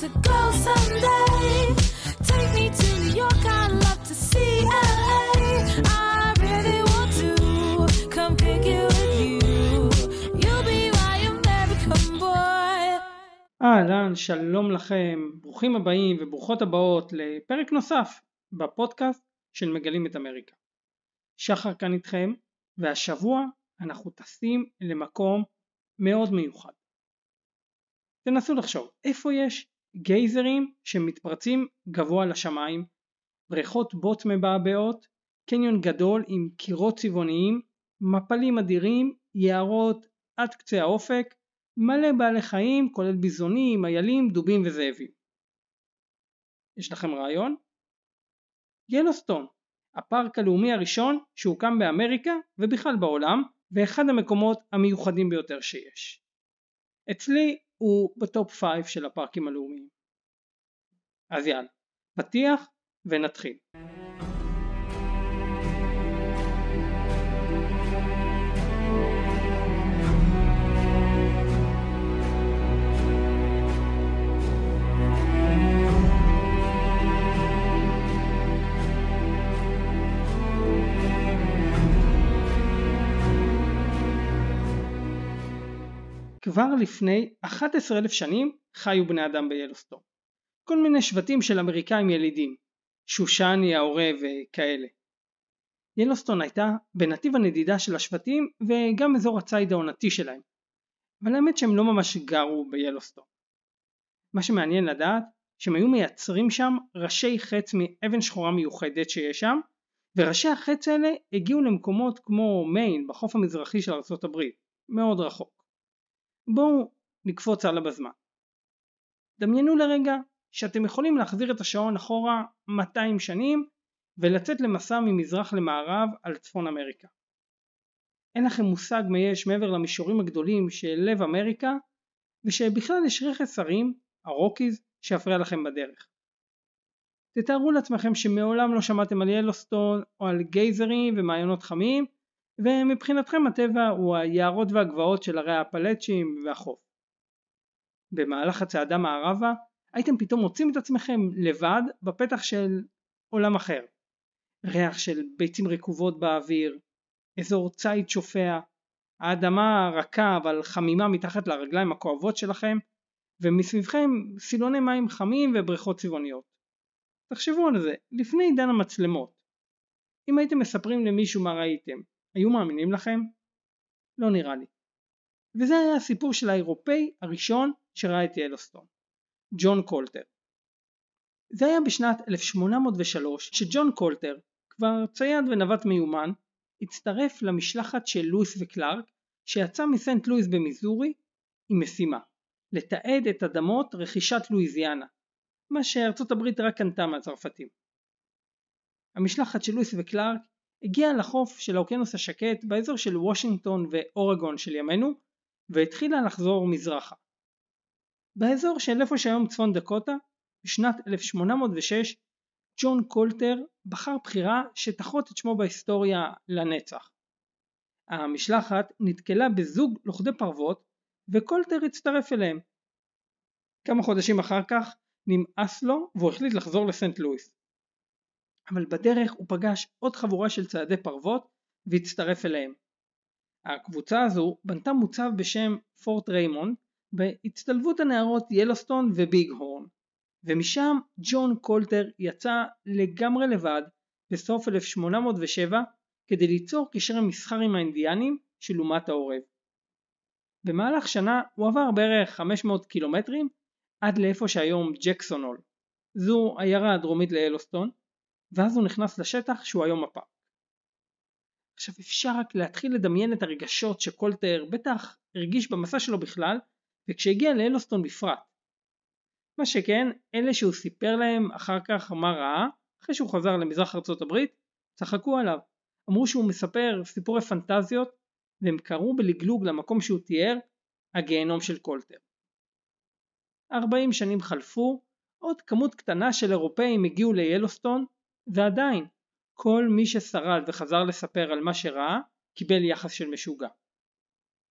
to go someday. Take me to New York, I'd love to see LA. I really want to come pick you with you. You'll be my American boy. אהלן, שלום לכם, ברוכים הבאים וברוכות הבאות לפרק נוסף בפודקאסט של מגלים את אמריקה. שחר כאן איתכם, והשבוע אנחנו טסים למקום מאוד מיוחד. תנסו לחשוב, איפה יש גייזרים שמתפרצים גבוה לשמיים, בריכות בוט מבעבעות, קניון גדול עם קירות צבעוניים, מפלים אדירים, יערות עד קצה האופק, מלא בעלי חיים כולל ביזונים, איילים, דובים וזאבים. יש לכם רעיון? ילוסטון, הפארק הלאומי הראשון שהוקם באמריקה ובכלל בעולם ואחד המקומות המיוחדים ביותר שיש. אצלי הוא בטופ 5 של הפארקים הלאומיים. אז יאללה, פתיח ונתחיל. כבר לפני 11,000 שנים חיו בני אדם ביילוסטון. כל מיני שבטים של אמריקאים ילידים, שושני, העורב וכאלה. ילוסטון הייתה בנתיב הנדידה של השבטים וגם אזור הציד העונתי שלהם. אבל האמת שהם לא ממש גרו ביילוסטון. מה שמעניין לדעת שהם היו מייצרים שם ראשי חץ מאבן שחורה מיוחדת שיש שם וראשי החץ האלה הגיעו למקומות כמו מיין בחוף המזרחי של ארצות הברית, מאוד רחוק. בואו נקפוץ הלאה בזמן. דמיינו לרגע שאתם יכולים להחזיר את השעון אחורה 200 שנים ולצאת למסע ממזרח למערב על צפון אמריקה. אין לכם מושג מה יש מעבר למישורים הגדולים של לב אמריקה ושבכלל יש רכס הרים, הרוקיז, שיפריע לכם בדרך. תתארו לעצמכם שמעולם לא שמעתם על ילוסטון או על גייזרים ומעיינות חמים ומבחינתכם הטבע הוא היערות והגבעות של הרי הפלצ'ים והחוף. במהלך הצעדה מערבה הייתם פתאום מוצאים את עצמכם לבד בפתח של עולם אחר. ריח של ביצים רקובות באוויר, אזור ציד שופע, האדמה רכה אבל חמימה מתחת לרגליים הכואבות שלכם, ומסביבכם סילוני מים חמים ובריכות צבעוניות. תחשבו על זה, לפני עידן המצלמות. אם הייתם מספרים למישהו מה ראיתם, היו מאמינים לכם? לא נראה לי. וזה היה הסיפור של האירופאי הראשון שראה את ילוסטון, ג'ון קולטר. זה היה בשנת 1803 שג'ון קולטר, כבר צייד ונווט מיומן, הצטרף למשלחת של לואיס וקלארק שיצא מסנט לואיס במיזורי עם משימה, לתעד את אדמות רכישת לואיזיאנה, מה שארצות הברית רק קנתה מהצרפתים. המשלחת של לואיס וקלארק הגיעה לחוף של האוקיינוס השקט באזור של וושינגטון ואורגון של ימינו והתחילה לחזור מזרחה. באזור של איפה שהיום צפון דקוטה, בשנת 1806 ג'ון קולטר בחר בחירה שתחרוט את שמו בהיסטוריה לנצח. המשלחת נתקלה בזוג לוכדי פרוות וקולטר הצטרף אליהם. כמה חודשים אחר כך נמאס לו והוא החליט לחזור לסנט לואיס. אבל בדרך הוא פגש עוד חבורה של ציידי פרוות והצטרף אליהם. הקבוצה הזו בנתה מוצב בשם פורט ריימונד בהצטלבות הנהרות ילוסטון וביג הורן ומשם ג'ון קולטר יצא לגמרי לבד בסוף 1807 כדי ליצור קשרי מסחר עם האינדיאנים של אומת העורב. במהלך שנה הוא עבר בערך 500 קילומטרים עד לאיפה שהיום ג'קסונול. זו עיירה הדרומית ליילוסטון ואז הוא נכנס לשטח שהוא היום הפארק. עכשיו אפשר רק להתחיל לדמיין את הרגשות שקולטר בטח הרגיש במסע שלו בכלל וכשהגיע לאלוסטון בפרט. מה שכן, אלה שהוא סיפר להם אחר כך מה ראה, אחרי שהוא חזר למזרח ארצות הברית, צחקו עליו. אמרו שהוא מספר סיפורי פנטזיות והם קראו בלגלוג למקום שהוא תיאר הגיהנום של קולטר. 40 שנים חלפו, עוד כמות קטנה של אירופאים הגיעו ליילוסטון ועדיין כל מי ששרד וחזר לספר על מה שראה קיבל יחס של משוגע.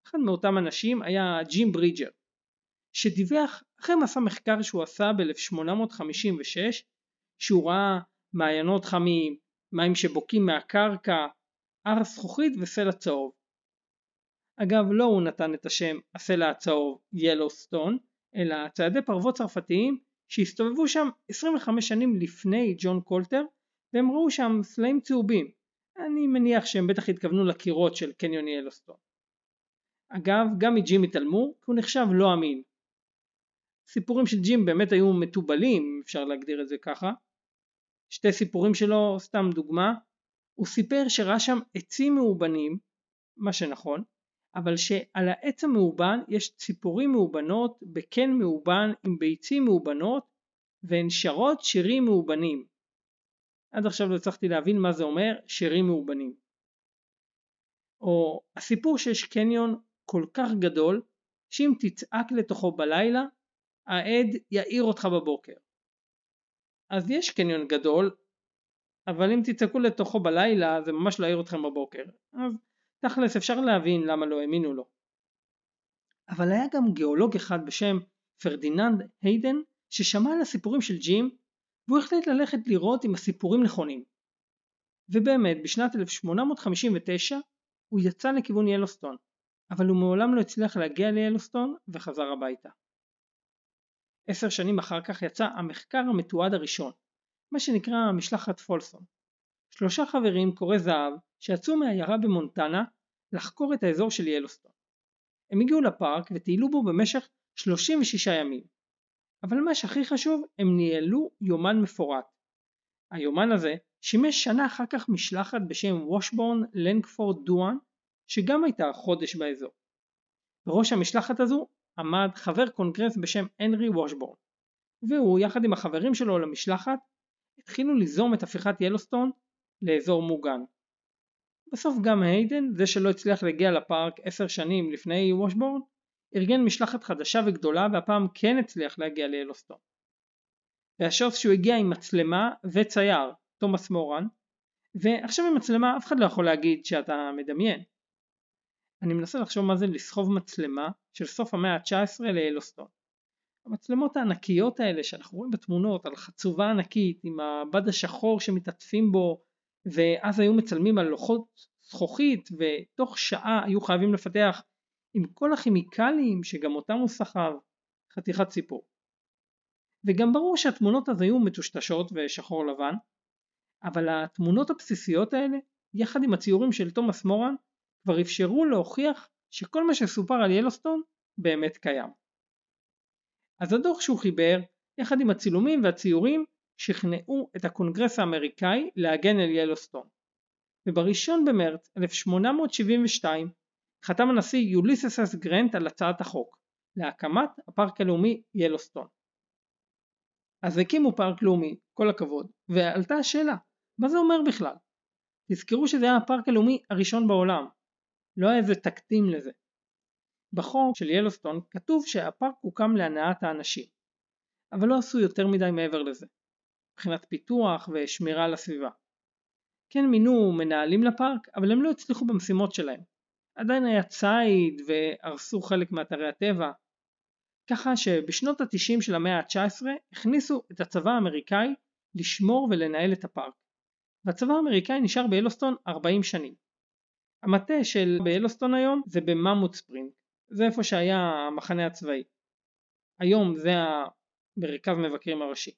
אחד מאותם אנשים היה ג'ים ברידג'ר. שדיווח אחרי מסע מחקר שהוא עשה ב-1856 שהוא ראה מעיינות חמים, מים שבוקעים מהקרקע, הר זכוכית וסלע צהוב. אגב לא הוא נתן את השם הסלע הצהוב ילוסטון אלא ציידי פרוות צרפתיים שהסתובבו שם 25 שנים לפני ג'ון קולטר והם ראו שם סלעים צהובים. אני מניח שהם בטח התכוונו לקירות של קניון ילוסטון. אגב, גם מג'ים התעלמו, כי הוא נחשב לא אמין. סיפורים של ג'ים באמת היו מתובלים, אפשר להגדיר את זה ככה. שתי סיפורים שלו, סתם דוגמה, הוא סיפר שראה שם עצים מאובנים, מה שנכון, אבל שעל העץ המאובן יש ציפורים מאובנות בקן מאובן עם ביצים מאובנות והן שרות שירים מאובנים. עד עכשיו לא הצלחתי להבין מה זה אומר שירים מאובנים. או הסיפור שיש קניון כל כך גדול שאם תצעק לתוכו בלילה העד יעיר אותך בבוקר. אז יש קניון גדול אבל אם תצעקו לתוכו בלילה זה ממש לא יעיר אתכם בבוקר. אז תכלס אפשר להבין למה לא האמינו לו. אבל היה גם גיאולוג אחד בשם פרדיננד היידן ששמע על הסיפורים של ג'ים והוא החליט ללכת לראות אם הסיפורים נכונים. ובאמת בשנת 1859 הוא יצא לכיוון ילוסטון אבל הוא מעולם לא הצליח להגיע ליילוסטון וחזר הביתה. עשר שנים אחר כך יצא המחקר המתועד הראשון, מה שנקרא משלחת פולסון. שלושה חברים קוראי זהב שיצאו מהעיירה במונטנה לחקור את האזור של ילוסטון. הם הגיעו לפארק וטיילו בו במשך 36 ימים. אבל מה שהכי חשוב, הם ניהלו יומן מפורט. היומן הזה שימש שנה אחר כך משלחת בשם וושבורן לנגפורד דואן שגם הייתה חודש באזור. בראש המשלחת הזו עמד חבר קונגרס בשם הנרי וושבורן והוא יחד עם החברים שלו למשלחת התחילו ליזום את הפיכת ילוסטון לאזור מוגן. בסוף גם היידן, זה שלא הצליח להגיע לפארק עשר שנים לפני וושבורן, ארגן משלחת חדשה וגדולה והפעם כן הצליח להגיע ליילוסטון. והשוס שהוא הגיע עם מצלמה וצייר, תומאס מורן, ועכשיו עם מצלמה אף אחד לא יכול להגיד שאתה מדמיין. אני מנסה לחשוב מה זה לסחוב מצלמה של סוף המאה ה-19 ליילוסטון. המצלמות הענקיות האלה שאנחנו רואים בתמונות על חצובה ענקית עם הבד השחור שמתעטפים בו ואז היו מצלמים על לוחות זכוכית ותוך שעה היו חייבים לפתח עם כל הכימיקלים שגם אותם הוא סחב חתיכת סיפור. וגם ברור שהתמונות אז היו מטושטשות ושחור לבן אבל התמונות הבסיסיות האלה יחד עם הציורים של תומאס מורן כבר אפשרו להוכיח שכל מה שסופר על ילוסטון באמת קיים. אז הדוח שהוא חיבר יחד עם הצילומים והציורים שכנעו את הקונגרס האמריקאי להגן על ילוסטון. ובראשון במרץ 1872 חתם הנשיא יוליסס אס גרנט על הצעת החוק להקמת הפארק הלאומי ילוסטון. אז הקימו פארק לאומי, כל הכבוד, ועלתה השאלה, מה זה אומר בכלל? תזכרו שזה היה הפארק הלאומי הראשון בעולם, לא היה איזה תקדים לזה. בחוק של ילוסטון כתוב שהפארק הוקם להנאת האנשים, אבל לא עשו יותר מדי מעבר לזה, מבחינת פיתוח ושמירה על הסביבה. כן מינו מנהלים לפארק, אבל הם לא הצליחו במשימות שלהם. עדיין היה ציד והרסו חלק מאתרי הטבע. ככה שבשנות התשעים של המאה ה-19 הכניסו את הצבא האמריקאי לשמור ולנהל את הפארק. והצבא האמריקאי נשאר ביילוסטון 40 שנים. המטה של ביילוסטון היום זה בממוט ספרינג, זה איפה שהיה המחנה הצבאי. היום זה המרכז מבקרים הראשי.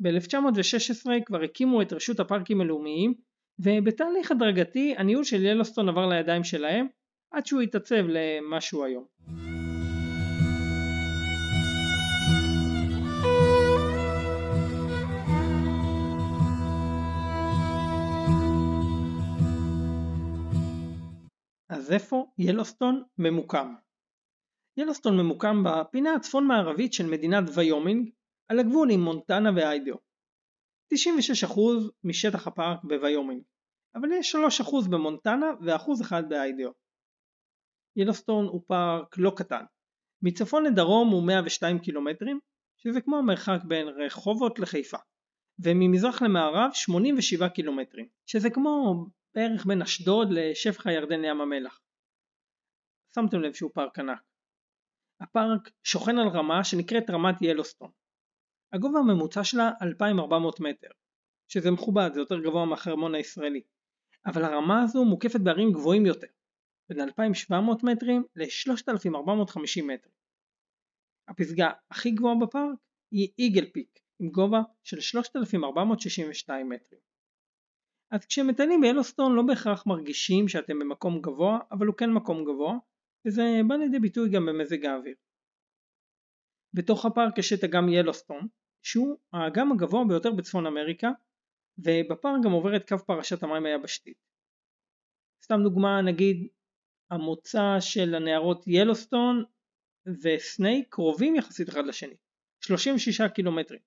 ב-1916 כבר הקימו את רשות הפארקים הלאומיים ובתהליך הדרגתי הניהול של ילוסטון עבר לידיים שלהם עד שהוא התעצב למה שהוא היום. אז איפה ילוסטון ממוקם? ילוסטון ממוקם בפינה הצפון מערבית של מדינת ויומינג על הגבול עם מונטנה ואיידהו. 96% משטח הפארק בוויומינג, אבל יש 3% במונטנה ו-1% באיידהו. ילוסטון הוא פארק לא קטן. מצפון לדרום הוא 102 קילומטרים, שזה כמו המרחק בין רחובות לחיפה, וממזרח למערב 87 קילומטרים, שזה כמו בערך בין אשדוד לשפך הירדן לים המלח. שמתם לב שהוא פארק ענק. הפארק שוכן על רמה שנקראת רמת ילוסטון. הגובה הממוצע שלה 2,400 מטר, שזה מכובד, זה יותר גבוה מהחרמון הישראלי. אבל הרמה הזו מוקפת בערים גבוהים יותר, בין 2,700 מטרים ל-3,450 מטר. הפסגה הכי גבוהה בפארק היא איגל פיק, עם גובה של 3,462 מטרים. אז כשמטיילים ביילוסטון לא בהכרח מרגישים שאתם במקום גבוה, אבל הוא כן מקום גבוה, וזה בא לידי ביטוי גם במזג האוויר. בתוך הפארק יש את אגם ילוסטון, שהוא האגם הגבוה ביותר בצפון אמריקה, ובפארק גם עובר את קו פרשת המים היבשתית. סתם דוגמה נגיד המוצא של הנערות ילוסטון וסנייק קרובים יחסית אחד לשני, 36 קילומטרים,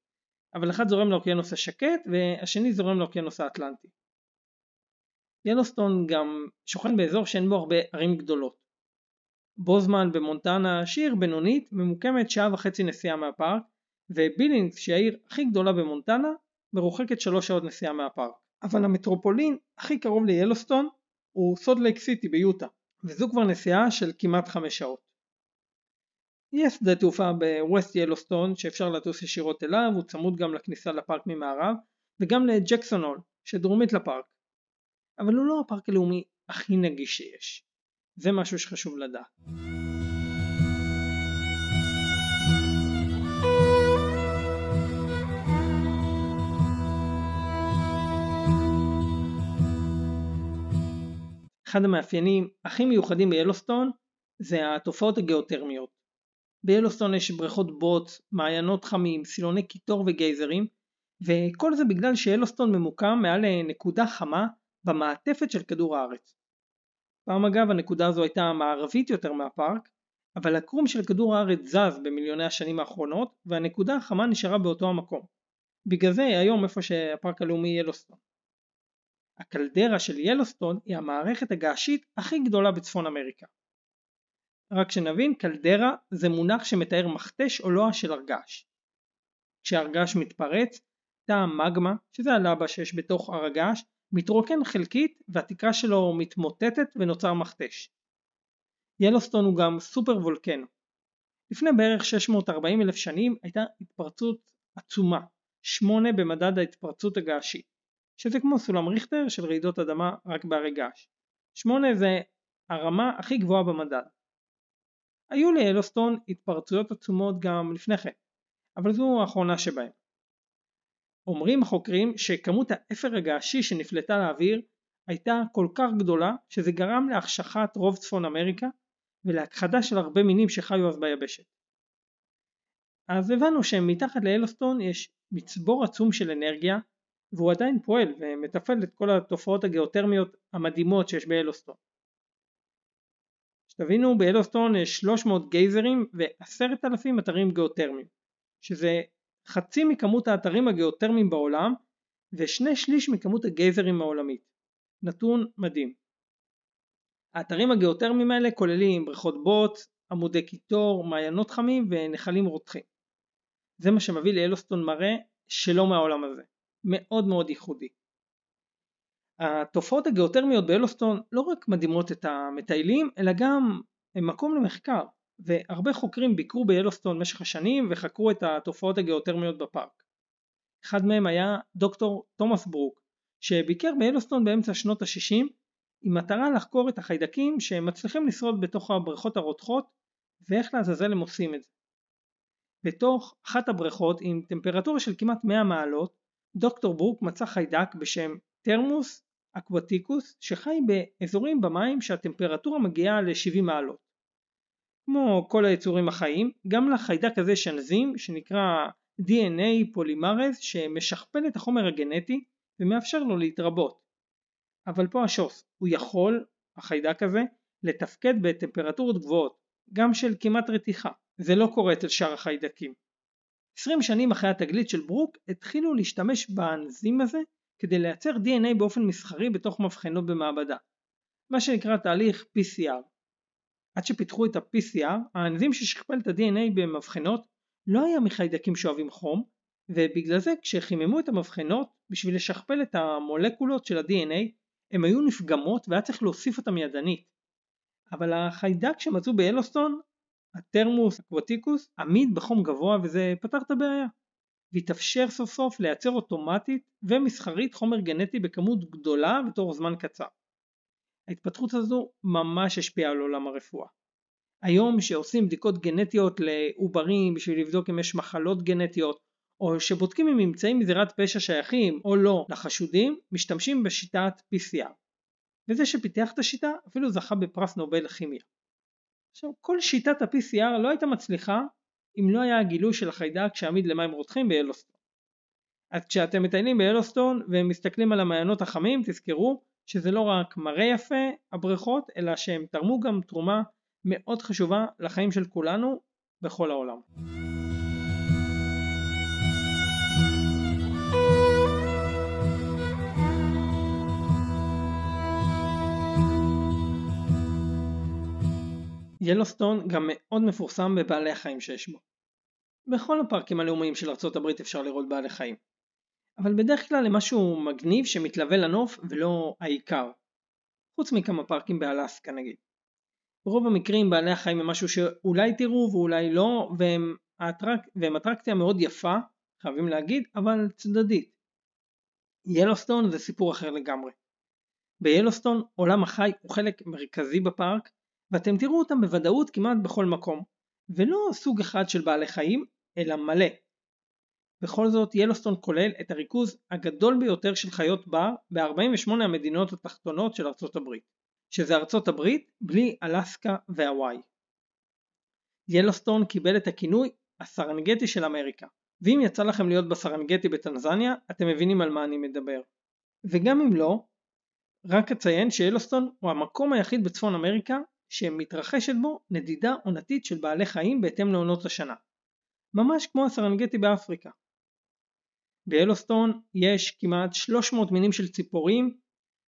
אבל אחד זורם לאוקיינוס השקט והשני זורם לאוקיינוס האטלנטי. ילוסטון גם שוכן באזור שאין בו הרבה ערים גדולות. בוזמן במונטנה שהיא בינונית ממוקמת שעה וחצי נסיעה מהפארק ובילינגס שהיא העיר הכי גדולה במונטנה מרוחקת שלוש שעות נסיעה מהפארק. אבל המטרופולין הכי קרוב ליילוסטון הוא סולט לייק סיטי ביוטה וזו כבר נסיעה של כמעט חמש שעות. יש שדה תעופה בווסט ילוסטון שאפשר לטוס ישירות אליו, הוא צמוד גם לכניסה לפארק ממערב וגם לג'קסון הול שדרומית לפארק. אבל הוא לא הפארק הלאומי הכי נגיש שיש. זה משהו שחשוב לדעת. אחד המאפיינים הכי מיוחדים ביילוסטון זה התופעות הגיאותרמיות. ביילוסטון יש בריכות בוץ, מעיינות חמים, סילוני קיטור וגייזרים, וכל זה בגלל שיילוסטון ממוקם מעל נקודה חמה במעטפת של כדור הארץ. פעם אגב הנקודה הזו הייתה מערבית יותר מהפארק, אבל הקרום של כדור הארץ זז במיליוני השנים האחרונות, והנקודה החמה נשארה באותו המקום. בגלל זה היום איפה שהפארק הלאומי ילוסטון. הקלדרה של ילוסטון היא המערכת הגעשית הכי גדולה בצפון אמריקה. רק שנבין, קלדרה זה מונח שמתאר מכתש או לוע של הרגש. כשהרגש מתפרץ, תא המגמה, שזה הלבה שיש בתוך הר הגעש, מתרוקן חלקית והתקרה שלו מתמוטטת ונוצר מכתש. ילוסטון הוא גם סופר וולקנו. לפני בערך 640 אלף שנים הייתה התפרצות עצומה, 8 במדד ההתפרצות הגעשית, שזה כמו סולם ריכטר של רעידות אדמה רק בהרי געש. 8 זה הרמה הכי גבוהה במדד. היו ליילוסטון התפרצויות עצומות גם לפני כן, אבל זו האחרונה שבהן. אומרים החוקרים שכמות האפר הגעשי שנפלטה לאוויר הייתה כל כך גדולה שזה גרם להחשכת רוב צפון אמריקה ולהכחדה של הרבה מינים שחיו אז ביבשת. אז הבנו שמתחת לאלוסטון יש מצבור עצום של אנרגיה והוא עדיין פועל ומתפעל את כל התופעות הגיאותרמיות המדהימות שיש באלוסטון. שתבינו באלוסטון יש 300 גייזרים ו-10,000 אתרים גיאותרמיים שזה חצי מכמות האתרים הגיאותרמיים בעולם ושני שליש מכמות הגייזרים העולמית. נתון מדהים. האתרים הגיאותרמיים האלה כוללים בריכות בוץ, עמודי קיטור, מעיינות חמים ונחלים רותחים. זה מה שמביא לאלוסטון מראה שלא מהעולם הזה. מאוד מאוד ייחודי. התופעות הגיאותרמיות ביילוסטון לא רק מדהימות את המטיילים אלא גם הם מקום למחקר. והרבה חוקרים ביקרו ביילוסטון במשך השנים וחקרו את התופעות הגיאותרמיות בפארק. אחד מהם היה דוקטור תומאס ברוק שביקר ביילוסטון באמצע שנות ה-60 עם מטרה לחקור את החיידקים שמצליחים לשרוד בתוך הבריכות הרותחות ואיך לעזאזל הם עושים את זה. בתוך אחת הבריכות עם טמפרטורה של כמעט 100 מעלות דוקטור ברוק מצא חיידק בשם תרמוס אקוואטיקוס שחי באזורים במים שהטמפרטורה מגיעה ל-70 מעלות. כמו כל היצורים החיים, גם לחיידק הזה יש אנזים שנקרא DNA פולימרז שמשכפל את החומר הגנטי ומאפשר לו להתרבות. אבל פה השוס, הוא יכול, החיידק הזה, לתפקד בטמפרטורות גבוהות, גם של כמעט רתיחה. זה לא קורה אצל שאר החיידקים. 20 שנים אחרי התגלית של ברוק התחילו להשתמש באנזים הזה כדי לייצר DNA באופן מסחרי בתוך מבחנות במעבדה, מה שנקרא תהליך PCR. עד שפיתחו את ה-PCR, האנזים ששכפל את ה-DNA במבחנות לא היה מחיידקים שאוהבים חום, ובגלל זה כשחיממו את המבחנות בשביל לשכפל את המולקולות של ה-DNA הם היו נפגמות והיה צריך להוסיף אותם ידנית. אבל החיידק שמצאו באלוסטון הטרמוס אקוטיקוס עמיד בחום גבוה וזה פתר את הבעיה. והתאפשר סוף סוף לייצר אוטומטית ומסחרית חומר גנטי בכמות גדולה בתור זמן קצר. ההתפתחות הזו ממש השפיעה על עולם הרפואה. היום שעושים בדיקות גנטיות לעוברים בשביל לבדוק אם יש מחלות גנטיות או שבודקים אם ממצאים מזירת פשע שייכים או לא לחשודים, משתמשים בשיטת PCR. וזה שפיתח את השיטה אפילו זכה בפרס נובל לכימיה. עכשיו כל שיטת ה-PCR לא הייתה מצליחה אם לא היה הגילוי של החיידק שעמיד למים רותחים ביילוסטון. אז כשאתם מטיילים ביילוסטון ומסתכלים על המעיינות החמים תזכרו שזה לא רק מראה יפה הבריכות אלא שהם תרמו גם תרומה מאוד חשובה לחיים של כולנו בכל העולם. ילוסטון גם מאוד מפורסם בבעלי החיים שיש בו. בכל הפארקים הלאומיים של ארה"ב אפשר לראות בעלי חיים. אבל בדרך כלל הם משהו מגניב שמתלווה לנוף ולא העיקר. חוץ מכמה פארקים באלסקה נגיד. ברוב המקרים בעלי החיים הם משהו שאולי תראו ואולי לא והם, האטרק... והם אטרקציה מאוד יפה, חייבים להגיד, אבל צדדית. ילוסטון זה סיפור אחר לגמרי. ביילוסטון עולם החי הוא חלק מרכזי בפארק ואתם תראו אותם בוודאות כמעט בכל מקום, ולא סוג אחד של בעלי חיים, אלא מלא. בכל זאת ילוסטון כולל את הריכוז הגדול ביותר של חיות בר ב-48 המדינות התחתונות של ארצות הברית, שזה ארצות הברית בלי אלסקה והוואי. ילוסטון קיבל את הכינוי הסרנגטי של אמריקה, ואם יצא לכם להיות בסרנגטי בטנזניה, אתם מבינים על מה אני מדבר. וגם אם לא, רק אציין שיילוסטון הוא המקום היחיד בצפון אמריקה שמתרחשת בו נדידה עונתית של בעלי חיים בהתאם לעונות השנה. ממש כמו הסרנגטי באפריקה. ביילוסטון יש כמעט 300 מינים של ציפורים,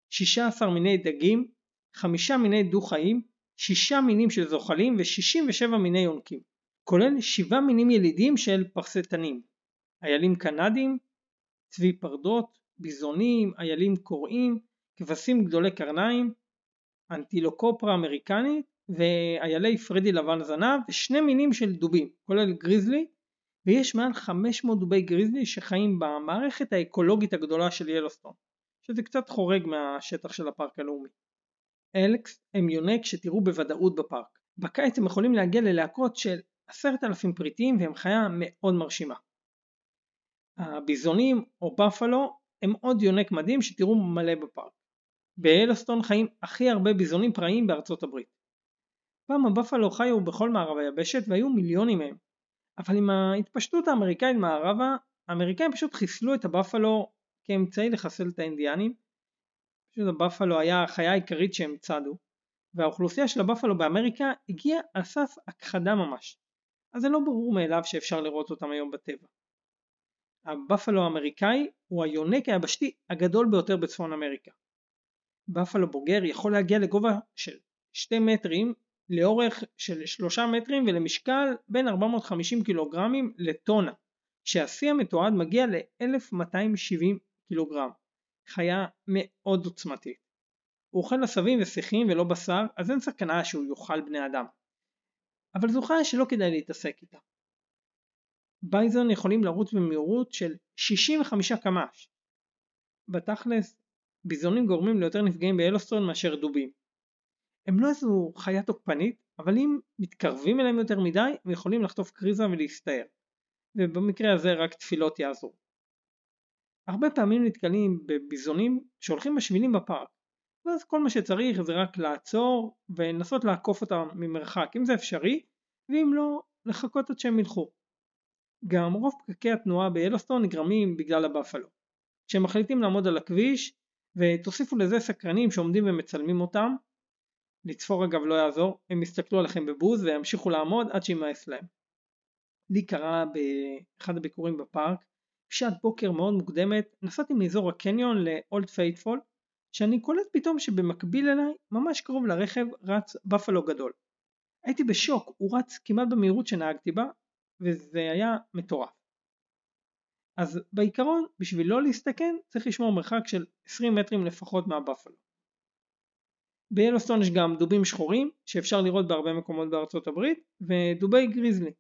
16 מיני דגים, 5 מיני דו-חיים, 6 מינים של זוחלים ו-67 מיני יונקים, כולל 7 מינים ילידים של פרסטנים, איילים קנדים, צבי פרדות, ביזונים, איילים קוראים, כבשים גדולי קרניים, אנטילוקופרה אמריקנית ואיילי פרדי לבן זנב ושני מינים של דובים כולל גריזלי ויש מעל 500 דובי גריזלי שחיים במערכת האקולוגית הגדולה של ילוסטון שזה קצת חורג מהשטח של הפארק הלאומי. אלקס הם יונק שתראו בוודאות בפארק. בקיץ הם יכולים להגיע ללהקות של עשרת אלפים פריטים והם חיה מאוד מרשימה. הביזונים או בפלו הם עוד יונק מדהים שתראו מלא בפארק. באלסטון חיים הכי הרבה ביזונים פראיים בארצות הברית. פעם הבפלו חיו בכל מערב היבשת והיו מיליונים מהם, אבל עם ההתפשטות האמריקאית מערבה, האמריקאים פשוט חיסלו את הבפלו כאמצעי לחסל את האינדיאנים. פשוט הבפלו היה החיה העיקרית שהם צדו, והאוכלוסייה של הבפלו באמריקה הגיעה על סף הכחדה ממש, אז זה לא ברור מאליו שאפשר לראות אותם היום בטבע. הבפלו האמריקאי הוא היונק היבשתי הגדול ביותר בצפון אמריקה. בפלו בוגר יכול להגיע לגובה של 2 מטרים לאורך של 3 מטרים ולמשקל בין 450 קילוגרמים לטונה שהשיא המתועד מגיע ל-1270 קילוגרם חיה מאוד עוצמתית. הוא אוכל עשבים ושיחים ולא בשר אז אין סכנה שהוא יאכל בני אדם. אבל זו חיה שלא כדאי להתעסק איתה. בייזון יכולים לרוץ במהירות של 65 קמ"ש. בתכלס ביזונים גורמים ליותר נפגעים באלוסטון מאשר דובים. הם לא איזו חיה תוקפנית, אבל אם מתקרבים אליהם יותר מדי, הם יכולים לחטוף קריזה ולהסתער. ובמקרה הזה רק תפילות יעזרו. הרבה פעמים נתקלים בביזונים שהולכים בשבילים בפארק, ואז כל מה שצריך זה רק לעצור ולנסות לעקוף אותם ממרחק, אם זה אפשרי, ואם לא, לחכות עד שהם ילכו. גם רוב פקקי התנועה ביילוסטון נגרמים בגלל הבאפלו. כשהם מחליטים לעמוד על הכביש, ותוסיפו לזה סקרנים שעומדים ומצלמים אותם לצפור אגב לא יעזור, הם יסתכלו עליכם בבוז וימשיכו לעמוד עד שימאס להם. לי קרה באחד הביקורים בפארק, בשעת בוקר מאוד מוקדמת, נסעתי מאזור הקניון לאולד פייתפול, שאני קולט פתאום שבמקביל אליי, ממש קרוב לרכב, רץ בפלו גדול. הייתי בשוק, הוא רץ כמעט במהירות שנהגתי בה, וזה היה מטורף. אז בעיקרון בשביל לא להסתכן צריך לשמור מרחק של 20 מטרים לפחות מהבפלו. ביילוסטון יש גם דובים שחורים שאפשר לראות בהרבה מקומות בארצות הברית ודובי גריזלי.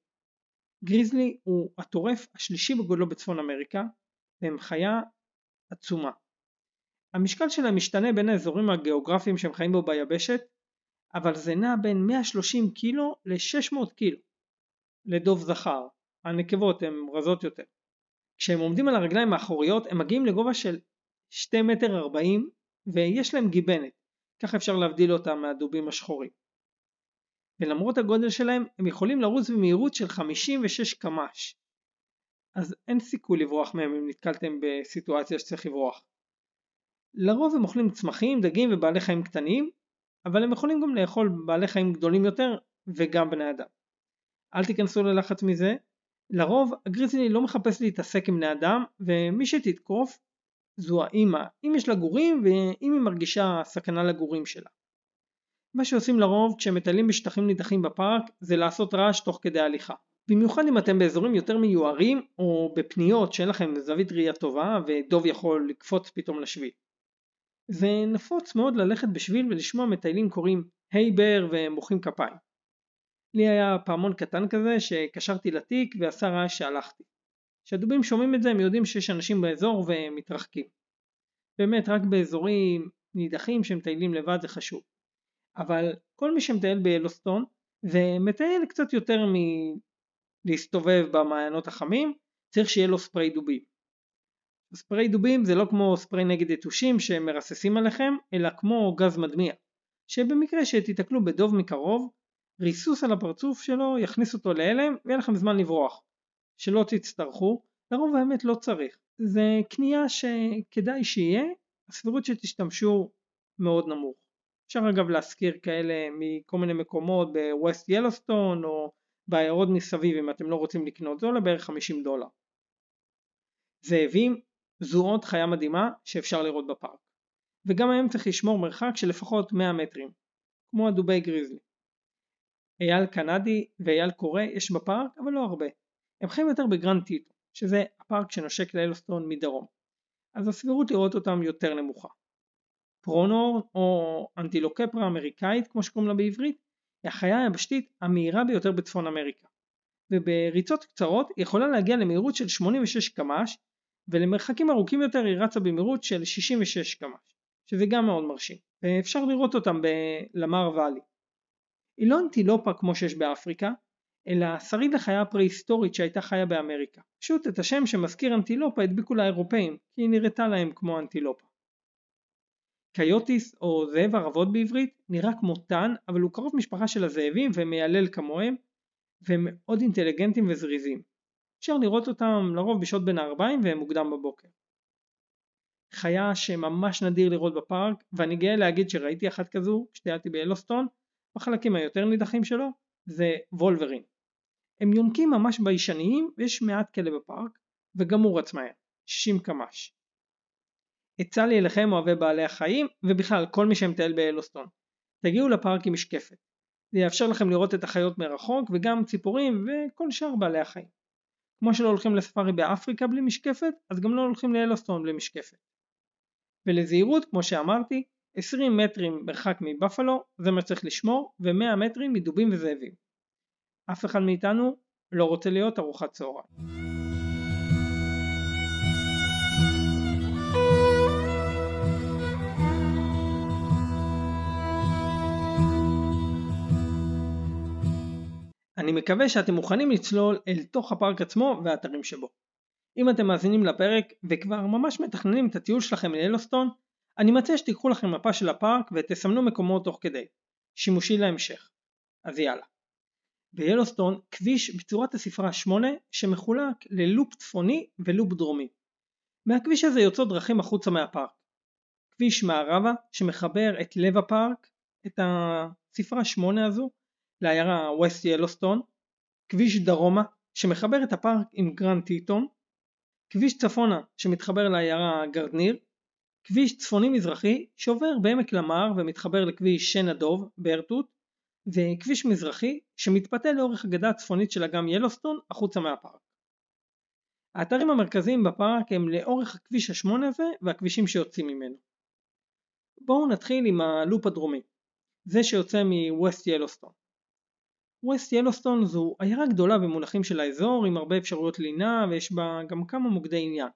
גריזלי הוא הטורף השלישי בגודלו בצפון אמריקה והם חיה עצומה. המשקל שלהם משתנה בין האזורים הגיאוגרפיים שהם חיים בו ביבשת אבל זה נע בין 130 קילו ל-600 קילו לדוב זכר, הנקבות הן רזות יותר. כשהם עומדים על הרגליים האחוריות הם מגיעים לגובה של 2 מטר 40 ויש להם גיבנת, ככה אפשר להבדיל אותם מהדובים השחורים. ולמרות הגודל שלהם הם יכולים לרוץ במהירות של 56 קמ"ש. אז אין סיכוי לברוח מהם אם נתקלתם בסיטואציה שצריך לברוח. לרוב הם אוכלים צמחים, דגים ובעלי חיים קטנים, אבל הם יכולים גם לאכול בעלי חיים גדולים יותר וגם בני אדם. אל תיכנסו ללחץ מזה, לרוב הגריזלי לא מחפש להתעסק עם בני אדם ומי שתתקוף זו האימא, אם יש לה גורים ואם היא מרגישה סכנה לגורים שלה. מה שעושים לרוב כשהם מטיילים בשטחים נידחים בפארק זה לעשות רעש תוך כדי הליכה. במיוחד אם אתם באזורים יותר מיוערים או בפניות שאין לכם זווית ראייה טובה ודוב יכול לקפוץ פתאום לשביל. זה נפוץ מאוד ללכת בשביל ולשמוע מטיילים קוראים היי בר ומוחאים כפיים. לי היה פעמון קטן כזה שקשרתי לתיק ועשה רעש שהלכתי. כשהדובים שומעים את זה הם יודעים שיש אנשים באזור והם מתרחקים. באמת רק באזורים נידחים שמטיילים לבד זה חשוב. אבל כל מי שמטייל ביילוסטון ומטייל קצת יותר מלהסתובב במעיינות החמים צריך שיהיה לו ספרי דובים. ספרי דובים זה לא כמו ספרי נגד יתושים שמרססים עליכם אלא כמו גז מדמיע שבמקרה שתיתקלו בדוב מקרוב ריסוס על הפרצוף שלו יכניס אותו להלם ויהיה לכם זמן לברוח שלא תצטרכו לרוב האמת לא צריך. זה קנייה שכדאי שיהיה הסבירות שתשתמשו מאוד נמוך. אפשר אגב להשכיר כאלה מכל מיני מקומות בווסט ילוסטון או בעיירות מסביב אם אתם לא רוצים לקנות זה עולה בערך 50 דולר. זאבים זו עוד חיה מדהימה שאפשר לראות בפארק. וגם היום צריך לשמור מרחק של לפחות 100 מטרים כמו הדובי גריזלי. אייל קנדי ואייל קורא יש בפארק אבל לא הרבה הם חיים יותר בגרנד טיטון שזה הפארק שנושק ליילוסטון מדרום. אז הסבירות לראות אותם יותר נמוכה. pronghorn או אנטילוקפרה אמריקאית כמו שקוראים לה בעברית היא החיה היבשתית המהירה ביותר בצפון אמריקה. ובריצות קצרות היא יכולה להגיע למהירות של 86 קמ"ש ולמרחקים ארוכים יותר היא רצה במהירות של 66 קמ"ש שזה גם מאוד מרשים. ואפשר לראות אותם בלמר ואלי. היא לא אנטילופה כמו שיש באפריקה אלא שריד לחיה פרה-היסטורית שהייתה חיה באמריקה. פשוט את השם שמזכיר אנטילופה הדביקו לאירופאים כי היא נראתה להם כמו אנטילופה. קיוטיס או זאב ערבות בעברית נראה כמו טן אבל הוא קרוב משפחה של הזאבים ומיילל כמוהם והם מאוד אינטליגנטים וזריזים. אפשר לראות אותם לרוב בשעות בין הערביים והם מוקדם בבוקר. חיה שממש נדיר לראות בפארק ואני גאה להגיד שראיתי אחת כזו כשטיילתי באלוסטון בחלקים היותר נידחים שלו זה וולברין. הם יונקים ממש ביישניים ויש מעט כאלה בפארק וגם הוא רץ מהר 60 קמ"ש. עצה לי אליכם אוהבי בעלי החיים ובכלל כל מי שמטייל באלוסטון תגיעו לפארק עם משקפת זה יאפשר לכם לראות את החיות מרחוק וגם ציפורים וכל שאר בעלי החיים כמו שלא הולכים לספארי באפריקה בלי משקפת, אז גם לא הולכים לאלוסטון בלי משקפת. ולזהירות, כמו שאמרתי, 20 מטרים מרחק מבפלו זה מה שצריך לשמור, ו-100 מטרים מדובים וזאבים. אף אחד מאיתנו לא רוצה להיות ארוחת צהריים. אני מקווה שאתם מוכנים לצלול אל תוך הפארק עצמו והאתרים שבו. אם אתם מאזינים לפרק וכבר ממש מתכננים את הטיול שלכם לאלוסטון, אני מציע שתיקחו לכם מפה של הפארק ותסמנו מקומות תוך כדי. שימושי להמשך. אז יאללה. ביילוסטון כביש בצורת הספרה 8 שמחולק ללופ צפוני ולופ דרומי. מהכביש הזה יוצאות דרכים החוצה מהפארק. כביש מערבה שמחבר את לב הפארק, את הספרה 8 הזו, לעיירה ווסט ילוסטון, כביש דרומה שמחבר את הפארק עם גרנד טיטון, כביש צפונה שמתחבר לעיירה גרדינר, כביש צפוני מזרחי שעובר בעמק למר ומתחבר לכביש שן הדוב בירטות', וכביש מזרחי שמתפתה לאורך הגדה הצפונית של אגם ילוסטון החוצה מהפארק. האתרים המרכזיים בפארק הם לאורך הכביש השמונה הזה והכבישים שיוצאים ממנו. בואו נתחיל עם הלופ הדרומי. זה שיוצא מווסט ילוסטון. ווסט ילוסטון זו עיירה גדולה במונחים של האזור עם הרבה אפשרויות לינה ויש בה גם כמה מוקדי עניין.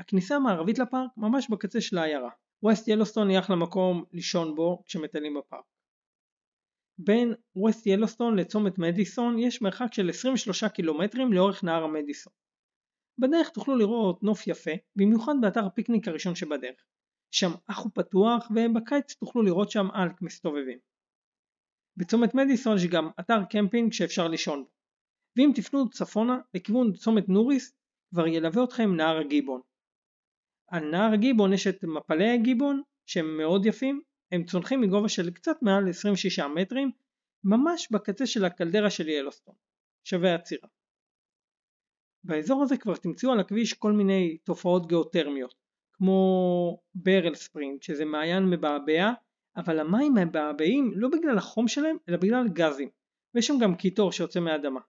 הכניסה המערבית לפארק ממש בקצה של העיירה. ווסט ילוסטון היא אחלה מקום לישון בו כשמטיילים בפארק. בין ווסט ילוסטון לצומת מדיסון יש מרחק של 23 קילומטרים לאורך נהר המדיסון. בדרך תוכלו לראות נוף יפה, במיוחד באתר הפיקניק הראשון שבדרך. שם אח הוא פתוח ובקיץ תוכלו לראות שם אלק מסתובבים. בצומת מדיסון יש גם אתר קמפינג שאפשר לישון בו. ואם תפנו צפונה לכיוון צומת נוריס כבר ילווה אתכם נהר הגיבון. על נהר הגיבון יש את מפלי הגיבון שהם מאוד יפים, הם צונחים מגובה של קצת מעל 26 מטרים, ממש בקצה של הקלדרה של ילוסטון, שווה עצירה. באזור הזה כבר תמצאו על הכביש כל מיני תופעות גיאותרמיות, כמו ברל ספרינג, שזה מעיין מבעבע, אבל המים מבעבעים לא בגלל החום שלהם, אלא בגלל גזים, ויש שם גם קיטור שיוצא מהאדמה.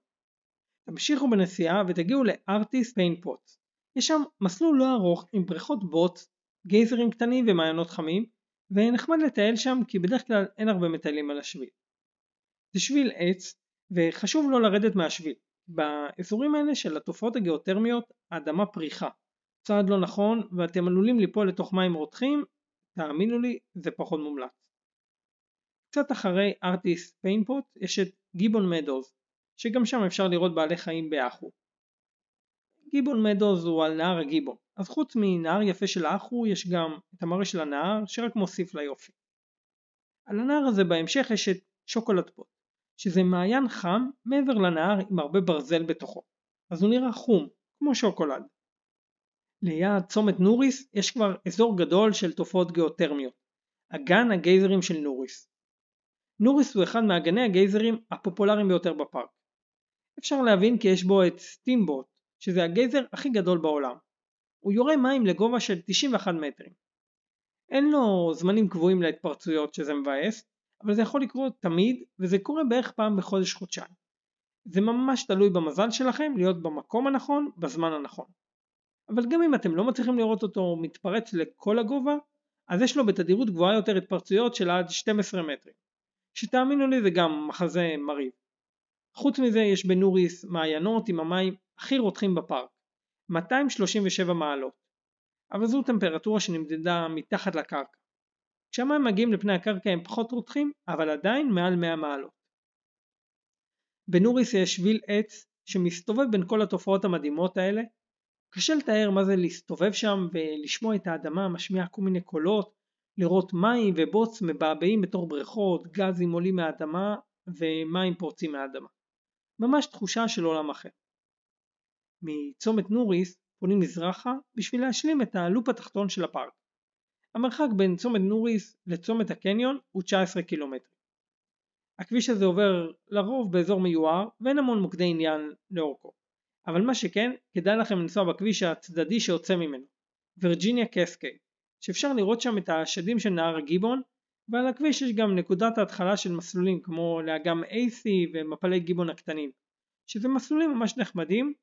תמשיכו בנסיעה ותגיעו לארטיס פיין פוטס. יש שם מסלול לא ארוך עם בריכות בוץ, גייזרים קטנים ומעיינות חמים, ונחמד לטייל שם כי בדרך כלל אין הרבה מטיילים על השביל. זה שביל עץ, וחשוב לא לרדת מהשביל. באזורים האלה של התופעות הגיאותרמיות האדמה פריחה. צעד לא נכון ואתם עלולים ליפול לתוך מים רותחים, תאמינו לי זה פחות מומלץ. קצת אחרי ארטיס פיינפוט יש את גיבון מדוז, שגם שם אפשר לראות בעלי חיים באחו. גיבון מדוז הוא על נהר הגיבון, אז חוץ מנהר יפה של אחו יש גם את המראה של הנהר שרק מוסיף ליופי. על הנהר הזה בהמשך יש את שוקולד פוט, שזה מעיין חם מעבר לנהר עם הרבה ברזל בתוכו, אז הוא נראה חום, כמו שוקולד. ליד צומת נוריס יש כבר אזור גדול של תופעות גיאותרמיות, אגן הגייזרים של נוריס. נוריס הוא אחד מאגני הגייזרים הפופולריים ביותר בפארק. אפשר להבין כי יש בו את סטימבוט, שזה הגייזר הכי גדול בעולם. הוא יורה מים לגובה של 91 מטרים. אין לו זמנים קבועים להתפרצויות שזה מבאס, אבל זה יכול לקרות תמיד וזה קורה בערך פעם בחודש חודשיים. זה ממש תלוי במזל שלכם להיות במקום הנכון בזמן הנכון. אבל גם אם אתם לא מצליחים לראות אותו מתפרץ לכל הגובה, אז יש לו בתדירות גבוהה יותר התפרצויות של עד 12 מטרים. שתאמינו לי זה גם מחזה מרהיב. חוץ מזה יש בנוריס מעיינות עם המים הכי רותחים בפארק, 237 מעלות. אבל זו טמפרטורה שנמדדה מתחת לקרקע. כשהמים מגיעים לפני הקרקע הם פחות רותחים, אבל עדיין מעל 100 מעלות. בנוריס יש שביל עץ שמסתובב בין כל התופעות המדהימות האלה. קשה לתאר מה זה להסתובב שם ולשמוע את האדמה משמיעה כל מיני קולות, לראות מים ובוץ מבעבעים בתוך בריכות, גזים עולים מהאדמה ומים פורצים מהאדמה. ממש תחושה של עולם אחר. מצומת נוריס פונים מזרחה בשביל להשלים את הלופ התחתון של הפארק. המרחק בין צומת נוריס לצומת הקניון הוא 19 קילומטר. הכביש הזה עובר לרוב באזור מיוער ואין המון מוקדי עניין לאורכו. אבל מה שכן, כדאי לכם לנסוע בכביש הצדדי שיוצא ממנו, וירג'יניה קסקי, שאפשר לראות שם את השדים של נהר הגיבון, ועל הכביש יש גם נקודת ההתחלה של מסלולים כמו לאגם AC ומפלי גיבון הקטנים, שזה מסלולים ממש נחמדים,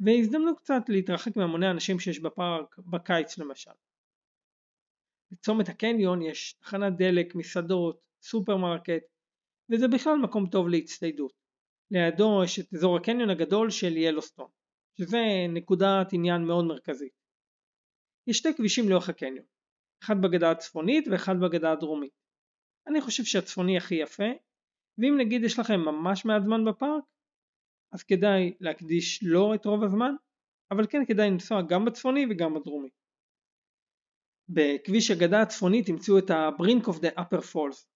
והזדמנות קצת להתרחק מהמוני האנשים שיש בפארק בקיץ למשל. בצומת הקניון יש תחנת דלק, מסעדות, סופרמרקט, וזה בכלל מקום טוב להצטיידות. לידו יש את אזור הקניון הגדול של ילוסטון, שזה נקודת עניין מאוד מרכזית. יש שתי כבישים לאורך הקניון, אחד בגדה הצפונית ואחד בגדה הדרומית. אני חושב שהצפוני הכי יפה, ואם נגיד יש לכם ממש מעט זמן בפארק, אז כדאי להקדיש לו את רוב הזמן, אבל כן כדאי לנסוע גם בצפוני וגם בדרומי. בכביש הגדה הצפונית תמצאו את ה-Brink of the Upper Falls.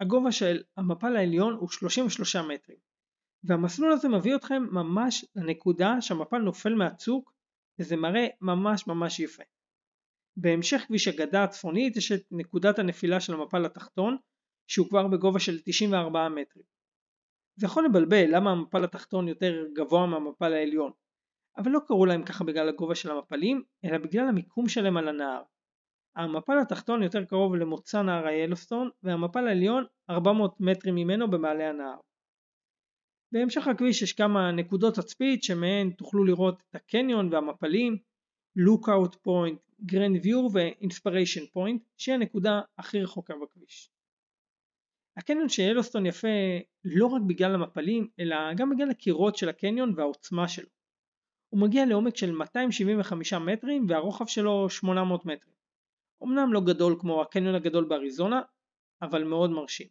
הגובה של המפל העליון הוא 33 מטרים, והמסלול הזה מביא אתכם ממש לנקודה שהמפל נופל מהצוק, וזה מראה ממש ממש יפה. בהמשך כביש הגדה הצפונית יש את נקודת הנפילה של המפל התחתון, שהוא כבר בגובה של 94 מטרים. זה יכול לבלבל למה המפל התחתון יותר גבוה מהמפל העליון, אבל לא קראו להם ככה בגלל הגובה של המפלים, אלא בגלל המיקום שלהם על הנהר. המפל התחתון יותר קרוב למוצא נהר היילוסטון, והמפל העליון 400 מטרים ממנו במעלה הנהר. בהמשך הכביש יש כמה נקודות תצפית שמהן תוכלו לראות את הקניון והמפלים, לוקאוט פוינט, Grand View ו Inspiration Point, שהיא הנקודה הכי רחוקה בכביש. הקניון של ילוסטון יפה לא רק בגלל המפלים, אלא גם בגלל הקירות של הקניון והעוצמה שלו. הוא מגיע לעומק של 275 מטרים והרוחב שלו 800 מטרים. אמנם לא גדול כמו הקניון הגדול באריזונה, אבל מאוד מרשים.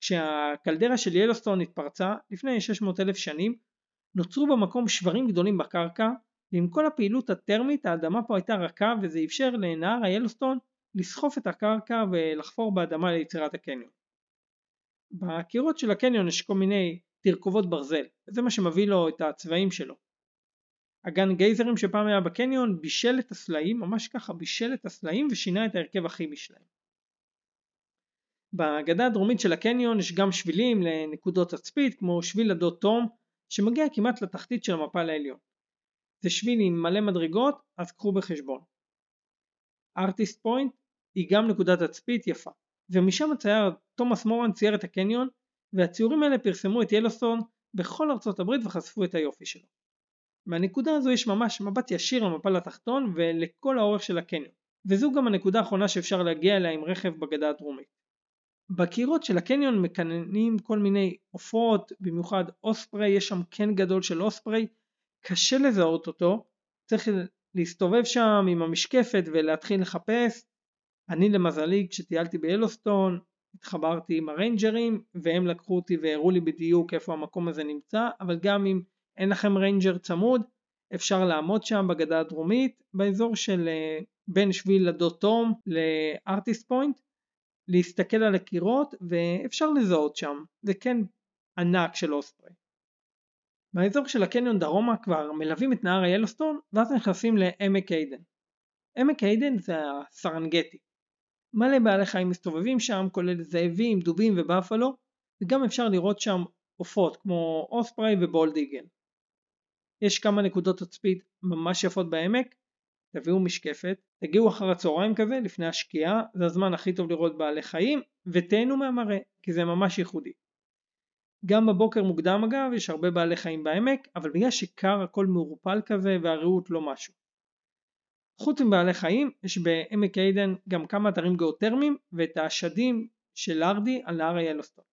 כשהקלדרה של ילוסטון התפרצה לפני 600 אלף שנים, נוצרו במקום שברים גדולים בקרקע, ועם כל הפעילות הטרמית האדמה פה הייתה רכה וזה אפשר לנהר הילוסטון לסחוף את הקרקע ולחפור באדמה ליצירת הקניון. בקירות של הקניון יש כל מיני תרכובות ברזל, וזה מה שמביא לו את הצבעים שלו. הגן גייזרים שפעם היה בקניון בישל את הסלעים, ממש ככה בישל את הסלעים ושינה את ההרכב הכימי שלהם. בגדה הדרומית של הקניון יש גם שבילים לנקודות תצפית כמו שביל הדוד תום שמגיע כמעט לתחתית של המפל העליון. זה שביל עם מלא מדרגות אז קחו בחשבון. ארטיסט פוינט היא גם נקודת תצפית יפה ומשם הצייר תומאס מורן צייר את הקניון והציורים האלה פרסמו את ילוסון בכל ארצות הברית וחשפו את היופי שלו. מהנקודה הזו יש ממש מבט ישיר למפל התחתון ולכל האורך של הקניון וזו גם הנקודה האחרונה שאפשר להגיע אליה עם רכב בגדה הדרומית. בקירות של הקניון מקננים כל מיני עופות, במיוחד osprey, יש שם קן גדול של osprey, קשה לזהות אותו, צריך להסתובב שם עם המשקפת ולהתחיל לחפש. אני למזלי כשטיילתי ביילוסטון התחברתי עם הריינג'רים והם לקחו אותי והראו לי בדיוק איפה המקום הזה נמצא, אבל גם אם אין לכם ריינג'ר צמוד אפשר לעמוד שם בגדה הדרומית באזור של אה, בין שביל תום ל Artist Point להסתכל על הקירות ואפשר לזהות שם, זה קן ענק של osprey. באזור של הקניון דרומה כבר מלווים את נהר היילוסטון ואז נכנסים לעמק היידן. עמק היידן זה הסרנגטי. מלא בעלי חיים מסתובבים שם כולל זאבים, דובים ובאפלו וגם אפשר לראות שם עופות כמו osprey ו bald eagle. יש כמה נקודות תצפית ממש יפות בעמק תביאו משקפת, תגיעו אחר הצהריים כזה לפני השקיעה, זה הזמן הכי טוב לראות בעלי חיים ותהנו מהמראה כי זה ממש ייחודי. גם בבוקר מוקדם אגב יש הרבה בעלי חיים בעמק אבל בגלל שקר הכל מעורפל כזה והרעות לא משהו. חוץ מבעלי חיים יש בעמק איידן גם כמה אתרים גיאותרמיים ואת השדים של ארדי על נהר היילוסטון.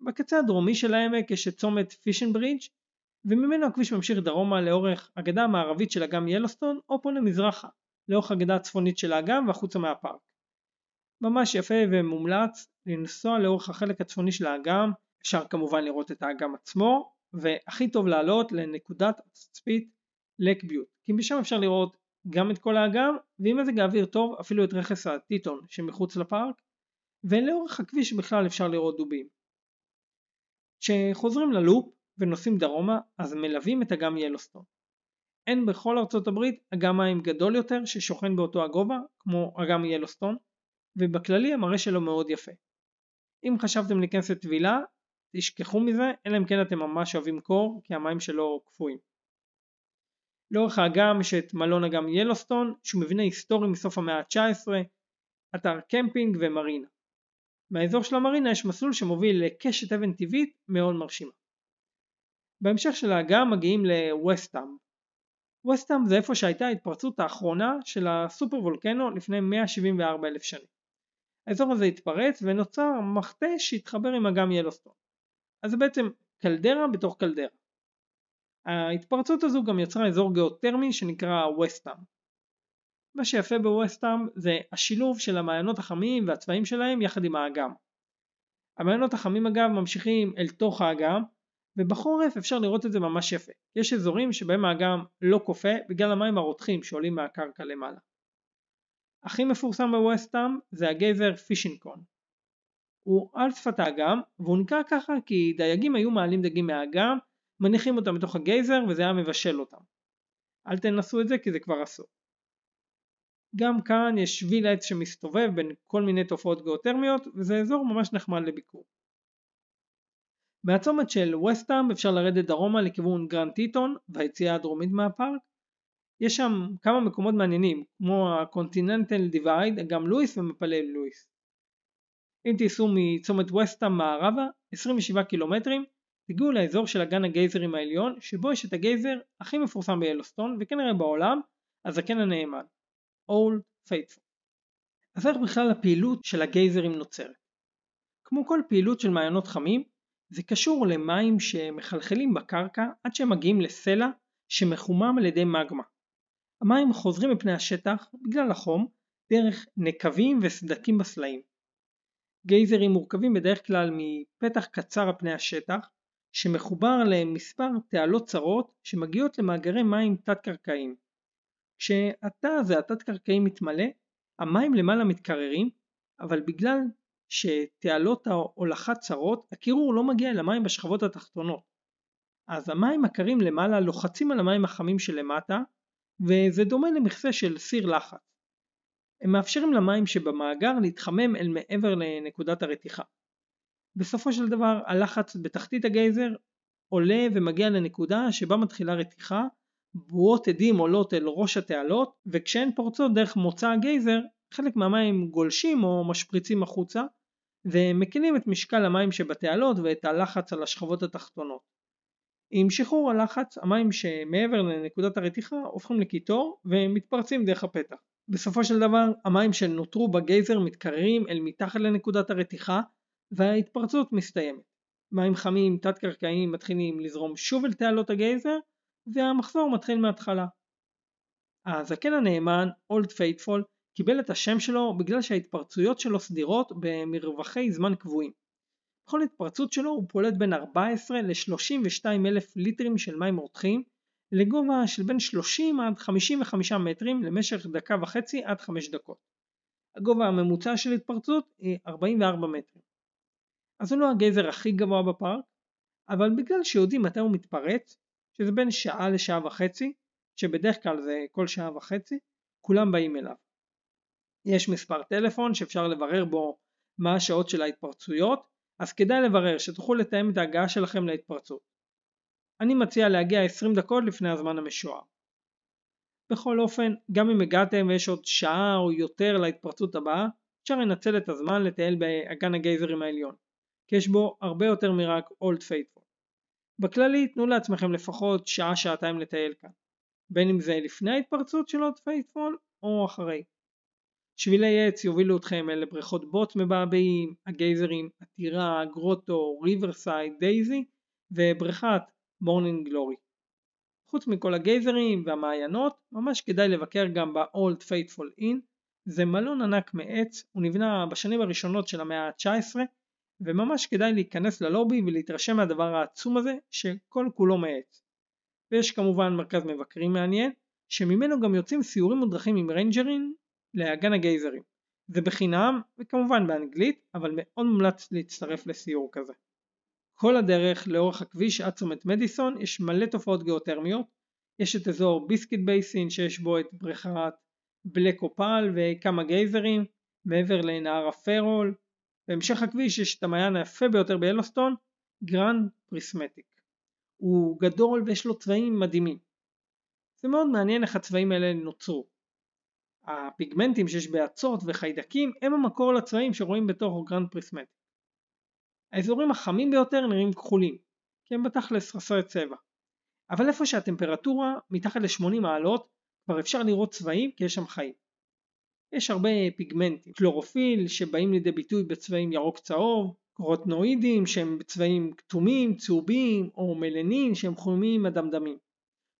בקצה הדרומי של העמק יש את צומת פישן ברידג' וממנו הכביש ממשיך דרומה לאורך הגדה המערבית של אגם ילוסטון או פונה מזרחה לאורך הגדה הצפונית של האגם והחוצה מהפארק. ממש יפה ומומלץ לנסוע לאורך החלק הצפוני של האגם, אפשר כמובן לראות את האגם עצמו והכי טוב לעלות לנקודת התצפית לק ביוט כי משם אפשר לראות גם את כל האגם ועם מזג האוויר טוב אפילו את רכס הטיטון שמחוץ לפארק ולאורך הכביש בכלל אפשר לראות דובים. כשחוזרים ללופ ונוסעים דרומה אז מלווים את אגם ילוסטון. אין בכל ארצות הברית אגם מים גדול יותר ששוכן באותו הגובה כמו אגם ילוסטון ובכללי המראה שלו מאוד יפה. אם חשבתם להיכנס לטבילה תשכחו מזה אלא אם כן אתם ממש אוהבים קור כי המים שלו קפואים. לאורך האגם יש את מלון אגם ילוסטון שהוא מבנה היסטורי מסוף המאה ה-19, אתר קמפינג ומרינה. מהאזור של המרינה יש מסלול שמוביל לקשת אבן טבעית מאוד מרשימה. בהמשך של האגם מגיעים לווסטאם. ווסטאם זה איפה שהייתה ההתפרצות האחרונה של הסופר וולקנו לפני 174 אלף שנים. האזור הזה התפרץ ונוצר מחטא שהתחבר עם אגם ילוסטון. אז זה בעצם קלדרה בתוך קלדרה. ההתפרצות הזו גם יצרה אזור גיאותרמי שנקרא ווסטאם. מה שיפה בווסטאם זה השילוב של המעיינות החמים והצבעים שלהם יחד עם האגם. המעיינות החמים אגב ממשיכים אל תוך האגם ובחורף אפשר לראות את זה ממש יפה. יש אזורים שבהם האגם לא קופא בגלל המים הרותחים שעולים מהקרקע למעלה. הכי מפורסם בווסטאם זה הגייזר פישינקון. הוא על שפת האגם והוא נקרא ככה כי דייגים היו מעלים דגים מהאגם, מניחים אותם בתוך הגייזר וזה היה מבשל אותם. אל תנסו את זה כי זה כבר אסור. גם כאן יש שביל עץ שמסתובב בין כל מיני תופעות גיאותרמיות וזה אזור ממש נחמד לביקור. מהצומת של West Thumb אפשר לרדת דרומה לכיוון גרנד טיטון והיציאה הדרומית מהפארק. יש שם כמה מקומות מעניינים כמו ה Continental Divide, גם לואיס ומפלי לואיס. אם תיסעו מצומת West Thumb מערבה 27 קילומטרים תגיעו לאזור של אגן הגייזרים העליון שבו יש את הגייזר הכי מפורסם ביילוסטון וכנראה בעולם, הזקן הנאמן, Old Faithful. אז איך בכלל הפעילות של הגייזרים נוצרת? כמו כל פעילות של מעיינות חמים, זה קשור למים שמחלחלים בקרקע עד שהם מגיעים לסלע שמחומם על ידי מאגמה. המים חוזרים לפני השטח בגלל החום דרך נקבים וסדקים בסלעים. גייזרים מורכבים בדרך כלל מפתח קצר על פני השטח שמחובר למספר תעלות צרות שמגיעות למאגרי מים תת-קרקעיים. כשהתא הזה התת-קרקעי מתמלא, המים למעלה מתקררים, אבל בגלל שתעלות ההולכה צרות, הקירור לא מגיע אל המים בשכבות התחתונות. אז המים הקרים למעלה לוחצים על המים החמים שלמטה, וזה דומה למכסה של סיר לחץ. הם מאפשרים למים שבמאגר להתחמם אל מעבר לנקודת הרתיחה. בסופו של דבר הלחץ בתחתית הגייזר עולה ומגיע לנקודה שבה מתחילה רתיחה, בועות עדים עולות אל ראש התעלות, וכשהן פורצות דרך מוצא הגייזר, חלק מהמים גולשים או משפריצים החוצה, ומקלים את משקל המים שבתעלות ואת הלחץ על השכבות התחתונות. עם שחרור הלחץ, המים שמעבר לנקודת הרתיחה הופכים לקיטור ומתפרצים דרך הפתח. בסופו של דבר, המים שנותרו בגייזר מתקררים אל מתחת לנקודת הרתיחה וההתפרצות מסתיימת. מים חמים תת-קרקעיים מתחילים לזרום שוב אל תעלות הגייזר והמחזור מתחיל מההתחלה. הזקן הנאמן, Old Faithful, קיבל את השם שלו בגלל שההתפרצויות שלו סדירות במרווחי זמן קבועים. בכל התפרצות שלו הוא פולט בין 14 ל-32 אלף ליטרים של מים רותחים לגובה של בין 30 עד 55 מטרים למשך דקה וחצי עד 5 דקות. הגובה הממוצע של התפרצות היא 44 מטרים. אז הוא לא הגזר הכי גבוה בפארק, אבל בגלל שיודעים מתי הוא מתפרץ, שזה בין שעה לשעה וחצי, שבדרך כלל זה כל שעה וחצי, כולם באים אליו. יש מספר טלפון שאפשר לברר בו מה השעות של ההתפרצויות, אז כדאי לברר שתוכלו לתאם את ההגעה שלכם להתפרצות. אני מציע להגיע 20 דקות לפני הזמן המשוער. בכל אופן, גם אם הגעתם ויש עוד שעה או יותר להתפרצות הבאה, אפשר לנצל את הזמן לטייל באגן הגייזרים העליון, כי יש בו הרבה יותר מרק Old Faithful. בכללי תנו לעצמכם לפחות שעה-שעתיים לטייל כאן, בין אם זה לפני ההתפרצות של Old Faithful או אחרי. שבילי עץ יובילו אתכם אל בריכות בוץ מבעבעים, הגייזרים, הטירה, Grotto, Riverside, Daisy ובריכת Morning Glory. חוץ מכל הגייזרים והמעיינות, ממש כדאי לבקר גם ב-Old Faithful Inn, זה מלון ענק מעץ, הוא נבנה בשנים הראשונות של המאה ה-19 וממש כדאי להיכנס ללובי ולהתרשם מהדבר העצום הזה שכל כולו מעץ. ויש כמובן מרכז מבקרים מעניין, שממנו גם יוצאים סיורים מודרכים עם ריינג'רים לאגן הגייזרים. זה בחינם וכמובן באנגלית, אבל מאוד מומלץ להצטרף לסיור כזה. כל הדרך לאורך הכביש עד צומת מדיסון יש מלא תופעות גיאותרמיות, יש את אזור Biscuit Basin שיש בו את בריכת Black Opal וכמה גייזרים, מעבר לנהר הפיירהול, בהמשך הכביש יש את המעיין היפה ביותר ביילוסטון, Grand Prismatic. הוא גדול ויש לו צבעים מדהימים. זה מאוד מעניין איך הצבעים האלה נוצרו. הפיגמנטים שיש באצות וחיידקים הם המקור לצבעים שרואים בתוך Grand Prismatic. האזורים החמים ביותר נראים כחולים, כי הם בתכלס חסרי צבע. אבל איפה שהטמפרטורה מתחת ל-80 מעלות כבר אפשר לראות צבעים כי יש שם חיים. יש הרבה פיגמנטים, קלורופיל שבאים לידי ביטוי בצבעים ירוק צהוב, קרוטנואידים שהם בצבעים כתומים, צהובים או מלנין שהם חומים אדמדמים.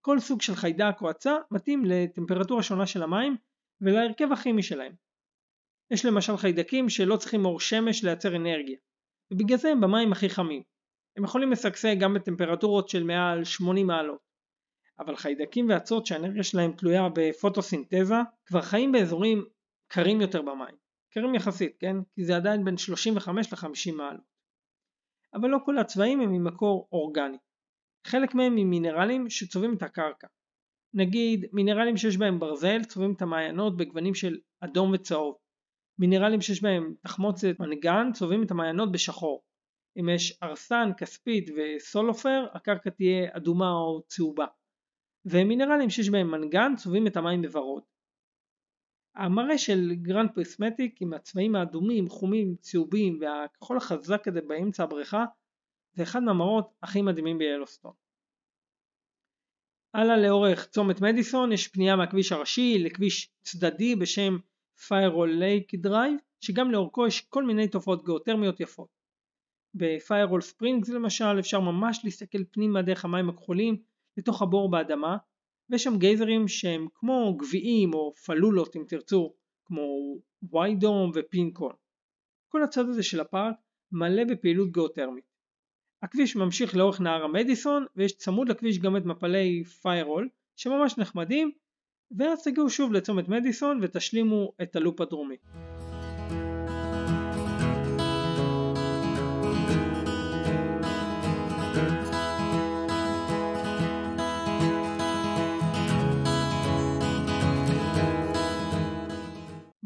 כל סוג של חיידק או עצה מתאים לטמפרטורה שונה של המים ולהרכב הכימי שלהם. יש למשל חיידקים שלא צריכים אור שמש לייצר אנרגיה, ובגלל זה הם במים הכי חמים. הם יכולים לשגשג גם בטמפרטורות של מעל 80 מעלות. אבל חיידקים ואצות שהאנרגיה שלהם תלויה בפוטוסינתזה כבר חיים באזורים קרים יותר במים. קרים יחסית, כן? כי זה עדיין בין 35 ל-50 מעלות. אבל לא כל הצבעים הם ממקור אורגני. חלק מהם ממינרלים שצובעים את הקרקע. נגיד מינרלים שיש בהם ברזל צובעים את המעיינות בגוונים של אדום וצהוב. מינרלים שיש בהם תחמוצת מנגן צובעים את המעיינות בשחור. אם יש ארסן, כספית וסולפור הקרקע תהיה אדומה או צהובה. ומינרלים שיש בהם מנגן צובעים את המים בוורוד. המראה של Grand Prismatic עם הצבעים האדומים, חומים, צהובים והכחול החזק הזה באמצע הבריכה זה אחד מהמראות הכי מדהימים ביילוסטון. הלאה לאורך צומת מדיסון יש פנייה מהכביש הראשי לכביש צדדי בשם Firehole Lake Drive שגם לאורכו יש כל מיני תופעות גיאותרמיות יפות. ב Firehole Springs למשל אפשר ממש להסתכל פנימה דרך המים הכחולים לתוך הבור באדמה ויש שם גייזרים שהם כמו גביעים או תלוליות אם תרצו כמו White Dome ו Pink Cone. כל הצד הזה של הפארק מלא בפעילות גיאותרמית. הכביש ממשיך לאורך נהר המדיסון ויש צמוד לכביש גם את מפלי פיירול שממש נחמדים ואז תגיעו שוב לצומת מדיסון ותשלימו את הלופ הדרומי.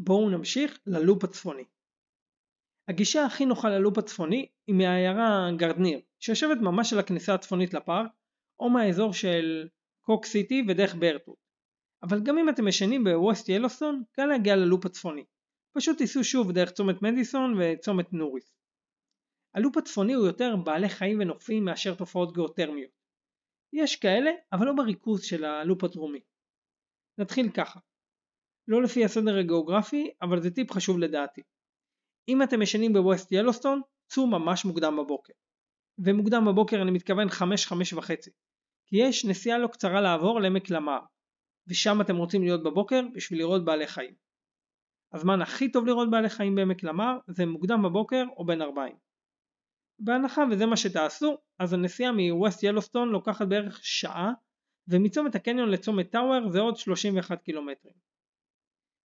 בואו נמשיך ללופ הצפוני. הגישה הכי נוחה ללופ הצפוני היא מהעיירה גרדניר, שיושבת ממש על הכניסה הצפונית לפארק, או מהאזור של קוק סיטי ודרך ברטוט. אבל גם אם אתם ישנים בווסט ילוסון, קל להגיע ללופ הצפוני. פשוט תיסעו שוב דרך צומת מדיסון וצומת נוריס. הלופ הצפוני הוא יותר בעלי חיים ונופים מאשר תופעות גיאותרמיות. יש כאלה, אבל לא בריכוז של הלופ הדרומי. נתחיל ככה. לא לפי הסדר הגיאוגרפי, אבל זה טיפ חשוב לדעתי. אם אתם ישנים בווסט ילוסטון, צאו ממש מוקדם בבוקר. ומוקדם בבוקר אני מתכוון 5-5 וחצי. כי יש נסיעה לא קצרה לעבור לעמק למר, ושם אתם רוצים להיות בבוקר בשביל לראות בעלי חיים. הזמן הכי טוב לראות בעלי חיים בעמק למר זה מוקדם בבוקר או בין 40. בהנחה וזה מה שתעשו, אז הנסיעה מווסט ילוסטון לוקחת בערך שעה, ומצומת הקניון לצומת טאוור זה עוד 31 קילומטרים.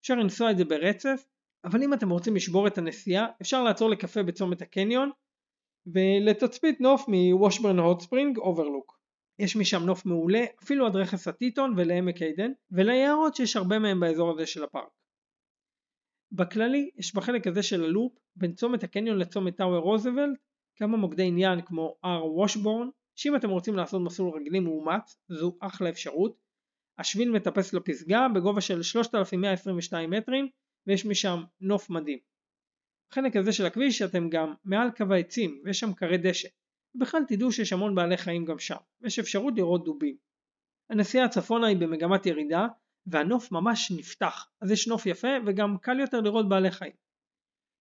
אפשר לנסוע את זה ברצף, אבל אם אתם רוצים לשבור את הנסיעה, אפשר לעצור לקפה בצומת הקניון, ולתצפית נוף מוושברן הוט ספרינג אוברלוק. יש משם נוף מעולה, אפילו עד רכס הטיטון ולעמק היידן, וליערות שיש הרבה מהם באזור הזה של הפארק. בכללי, יש בחלק הזה של ה loop, בין צומת הקניון לצומת טאוור רוזוולט, כמה מוקדי עניין כמו הר וושבורן, שאם אתם רוצים לעשות מסלול רגלי מאומץ, זו אחלה אפשרות. השביל מטפס לפסגה בגובה של 3,122 מטרים, ויש משם נוף מדהים. בחלק הזה של הכביש אתם גם מעל קו העצים ויש שם כרי דשא. ובכלל תדעו שיש המון בעלי חיים גם שם, ויש אפשרות לראות דובים. הנסיעה הצפונה היא במגמת ירידה, והנוף ממש נפתח, אז יש נוף יפה וגם קל יותר לראות בעלי חיים.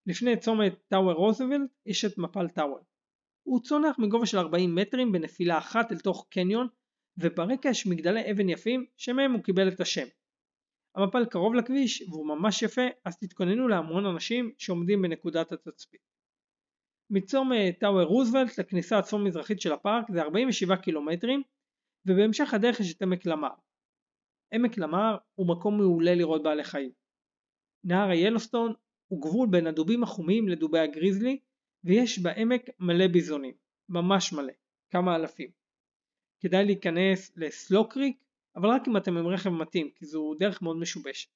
לפני צומת טאוור רוזוולט יש את מפל טאוור. הוא צונח מגובה של 40 מטרים בנפילה אחת אל תוך קניון, וברקע יש מגדלי אבן יפים שמהם הוא קיבל את השם. המפל קרוב לכביש והוא ממש יפה, אז תתכוננו להמון אנשים שעומדים בנקודת התצפית. מצומת טאוור רוזוולט לכניסה הצפון מזרחית של הפארק זה 47 קילומטרים, ובהמשך הדרך יש את עמק למר. עמק למר הוא מקום מעולה לראות בעלי חיים. נהר היילוסטון הוא גבול בין הדובים החומים לדובי הגריזלי, ויש בעמק מלא ביזונים, ממש מלא, כמה אלפים. כדאי להיכנס לסלוקריק אבל רק אם אתם עם רכב מתאים, כי זו דרך מאוד משובשת.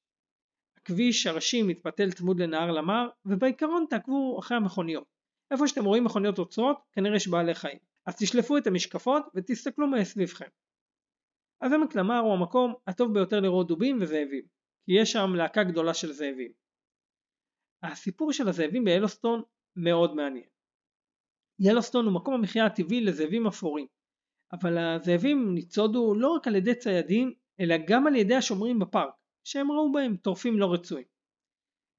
הכביש הראשי מתפתל צמוד לנהר למר, ובעיקרון תעקבו אחרי המכוניות. איפה שאתם רואים מכוניות עוצרות, כנראה יש בעלי חיים. אז תשלפו את המשקפות ותסתכלו מסביבכם. אז עמק למר הוא המקום הטוב ביותר לראות דובים וזאבים, כי יש שם להקה גדולה של זאבים. הסיפור של הזאבים ביילוסטון מאוד מעניין. ילוסטון הוא מקום המחיה הטבעי לזאבים אפורים, אבל הזאבים ניצודו לא רק על ידי ציידים, אלא גם על ידי השומרים בפארק, שהם ראו בהם טורפים לא רצויים.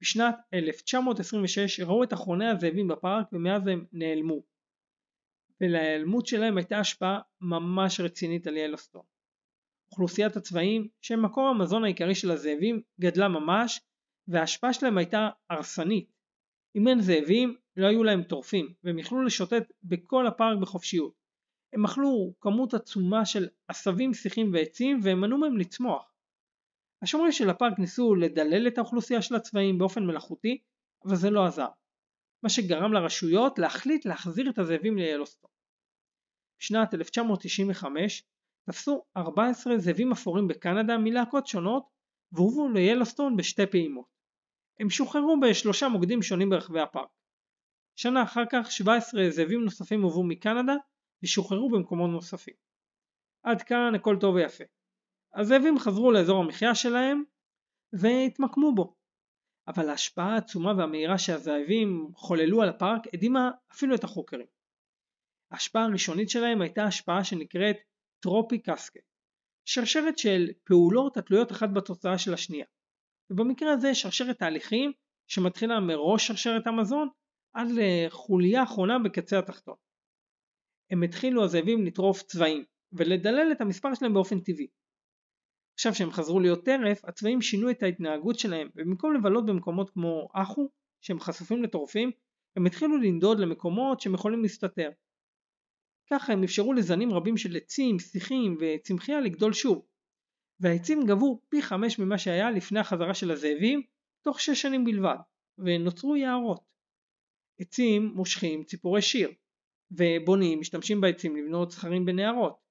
בשנת 1926 ראו את אחרוני הזאבים בפארק ומאז הם נעלמו. ולהיעלמות שלהם הייתה השפעה ממש רצינית על ילוסטון. אוכלוסיית הצבעים, שהם מקור המזון העיקרי של הזאבים, גדלה ממש, וההשפעה שלהם הייתה הרסנית. אם אין זאבים, לא היו להם טורפים, והם יכלו לשוטט בכל הפארק בחופשיות. הם אכלו כמות עצומה של עשבים, שיחים ועצים והם מנעו מהם לצמוח. השומרים של הפארק ניסו לדלל את האוכלוסייה של הצבעים באופן מלאכותי, אבל זה לא עזר. מה שגרם לרשויות להחליט להחזיר את הזאבים ליילוסטון. בשנת 1995 תפסו 14 זאבים אפורים בקנדה מלהקות שונות והובאו ליילוסטון בשתי פעימות. הם שוחררו בשלושה מוקדים שונים ברחבי הפארק. שנה אחר כך 17 זאבים נוספים הובאו מקנדה ושוחררו במקומות נוספים. עד כאן הכל טוב ויפה. הזאבים חזרו לאזור המחיה שלהם והתמקמו בו. אבל ההשפעה העצומה והמהירה שהזאבים חוללו על הפארק הדהימה אפילו את החוקרים. ההשפעה הראשונית שלהם הייתה השפעה שנקראת טרופי קסקה, שרשרת של פעולות התלויות אחת בתוצאה של השנייה. ובמקרה הזה שרשרת תהליכים שמתחילה מראש שרשרת המזון עד לחוליה אחרונה בקצה התחתון. הם התחילו הזאבים לטרוף צבעים ולדלל את המספר שלהם באופן טבעי. עכשיו שהם חזרו להיות טרף, הצבעים שינו את ההתנהגות שלהם ובמקום לבלות במקומות כמו אחו, שהם חשופים לטורפים, הם התחילו לנדוד למקומות שהם יכולים להסתתר. ככה הם אפשרו לזנים רבים של עצים, שיחים וצמחייה לגדול שוב, והעצים גבו פי חמש ממה שהיה לפני החזרה של הזאבים תוך שש שנים בלבד, ונוצרו יערות. עצים מושכים ציפורי שיר, ובונים משתמשים בעצים לבנות זכרים בנהרות.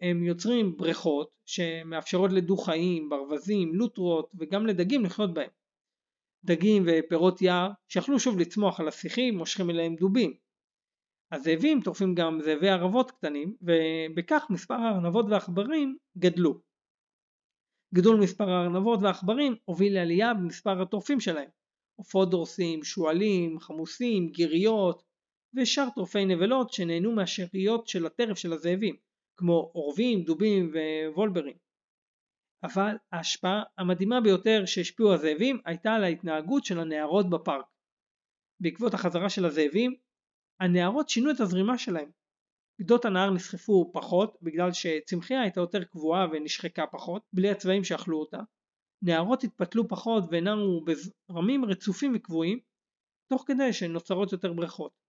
הם יוצרים בריכות שמאפשרות לדו חיים, ברווזים, לוטרות וגם לדגים לחיות בהם. דגים ופירות יער שיכלו שוב לצמוח על השיחים מושכים אליהם דובים. הזאבים טורפים גם זאבי ערבות קטנים ובכך מספר הארנבות והעכברים גדלו. גידול מספר הארנבות והעכברים הוביל לעלייה במספר הטורפים שלהם. עופות דורסים, שועלים, חמוסים, גיריות ושאר טורפי נבלות שנהנו מהשאריות של הטרף של הזאבים, כמו עורבים, דובים ווולברים. אבל ההשפעה המדהימה ביותר שהשפיעו הזאבים הייתה על ההתנהגות של הנערות בפארק. בעקבות החזרה של הזאבים, הנערות שינו את הזרימה שלהם. גדות הנהר נסחפו פחות בגלל שצמחייה הייתה יותר קבועה ונשחקה פחות, בלי הצבעים שאכלו אותה. נהרות התפתלו פחות ונעו בזרמים רצופים וקבועים, תוך כדי שנוצרות יותר בריכות.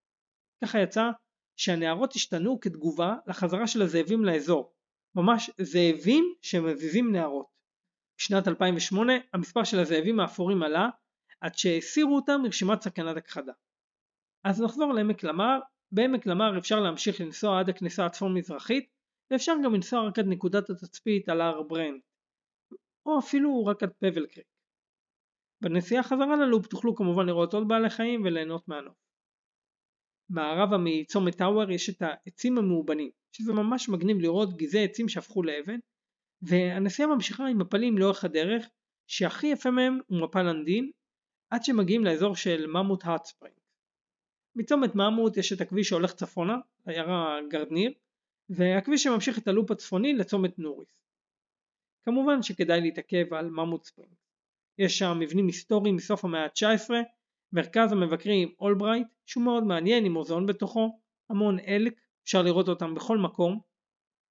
ככה יצא שהנהרות השתנו כתגובה לחזרה של הזאבים לאזור, ממש זאבים שמזיזים נהרות. בשנת 2008 המספר של הזאבים האפורים עלה עד שהסירו אותם מרשימת סכנת הכחדה. אז נחזור לעמק למר, בעמק למר אפשר להמשיך לנסוע עד הכניסה הצפון מזרחית ואפשר גם לנסוע רק עד נקודת התצפית על הר ברנד או אפילו רק עד פבל קריק. בנסיעה חזרה ללופ תוכלו כמובן לראות עוד בעלי חיים וליהנות מהנוף. מערבה מצומת טאוור יש את העצים המאובנים, שזה ממש מגניב לראות גזעי עצים שהפכו לאבן, והנסיעה ממשיכה עם מפלים לאורך הדרך, שהכי יפה מהם הוא מפל אנדין, עד שמגיעים לאזור של ממוט הוט ספרינג. מצומת ממוט יש את הכביש שהולך צפונה, לעיירה גרדניר, והכביש שממשיך את ה loop הצפוני לצומת נוריס. כמובן שכדאי להתעכב על ממוט ספרינג. יש שם מבנים היסטוריים מסוף המאה ה-19, מרכז המבקרים אולברייט שהוא מאוד מעניין עם מוזיאון בתוכו, המון אלק, אפשר לראות אותם בכל מקום,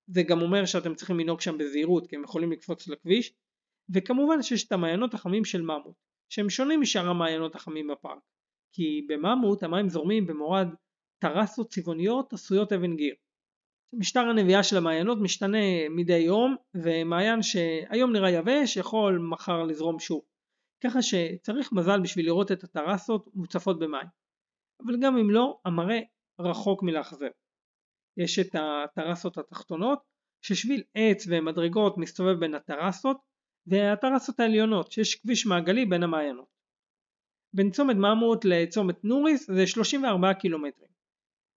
זה גם אומר שאתם צריכים לנהוג שם בזהירות כי הם יכולים לקפוץ לכביש, וכמובן שיש את המעיינות החמים של ממוט, שהם שונים משאר המעיינות החמים בפארק, כי בממוט המים זורמים במורד טרסות צבעוניות עשויות אבן גיר. משטר הנביאה של המעיינות משתנה מדי יום ומעיין שהיום נראה יבש יכול מחר לזרום שוב. ככה שצריך מזל בשביל לראות את הטרסות מוצפות במים. אבל גם אם לא, המראה רחוק מלאכזב. יש את הטרסות התחתונות, ששביל עץ ומדרגות מסתובב בין הטרסות, והטרסות העליונות, שיש כביש מעגלי בין המעיינות. בין צומת ממוט לצומת נוריס זה 34 קילומטרים.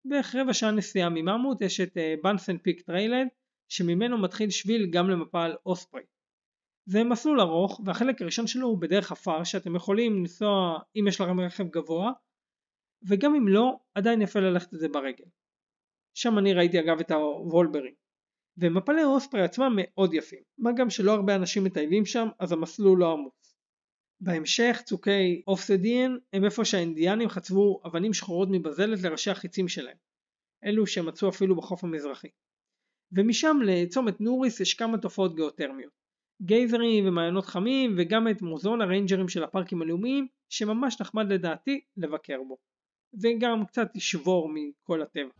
בערך רבע שעה נסיעה מממוט יש את בנסן פיק trailhead, שממנו מתחיל שביל גם למפל אוספרי. זה מסלול ארוך והחלק הראשון שלו הוא בדרך עפר שאתם יכולים לנסוע אם יש לכם רכב גבוה וגם אם לא עדיין יפה ללכת את זה ברגל. שם אני ראיתי אגב את הוולברים. ומפלי אוספרי עצמם מאוד יפים, מה גם שלא הרבה אנשים מטיילים שם אז המסלול לא עמוס. בהמשך צוקי אופסדיאן הם איפה שהאינדיאנים חצבו אבנים שחורות מבזלת לראשי החיצים שלהם, אלו שמצאו אפילו בחוף המזרחי. ומשם לצומת נוריס יש כמה תופעות גיאותרמיות. גייזרים ומעיינות חמים וגם את מוזיאון הריינג'רים של הפארקים הלאומיים שממש נחמד לדעתי לבקר בו. וגם קצת ישבור מכל הטבע.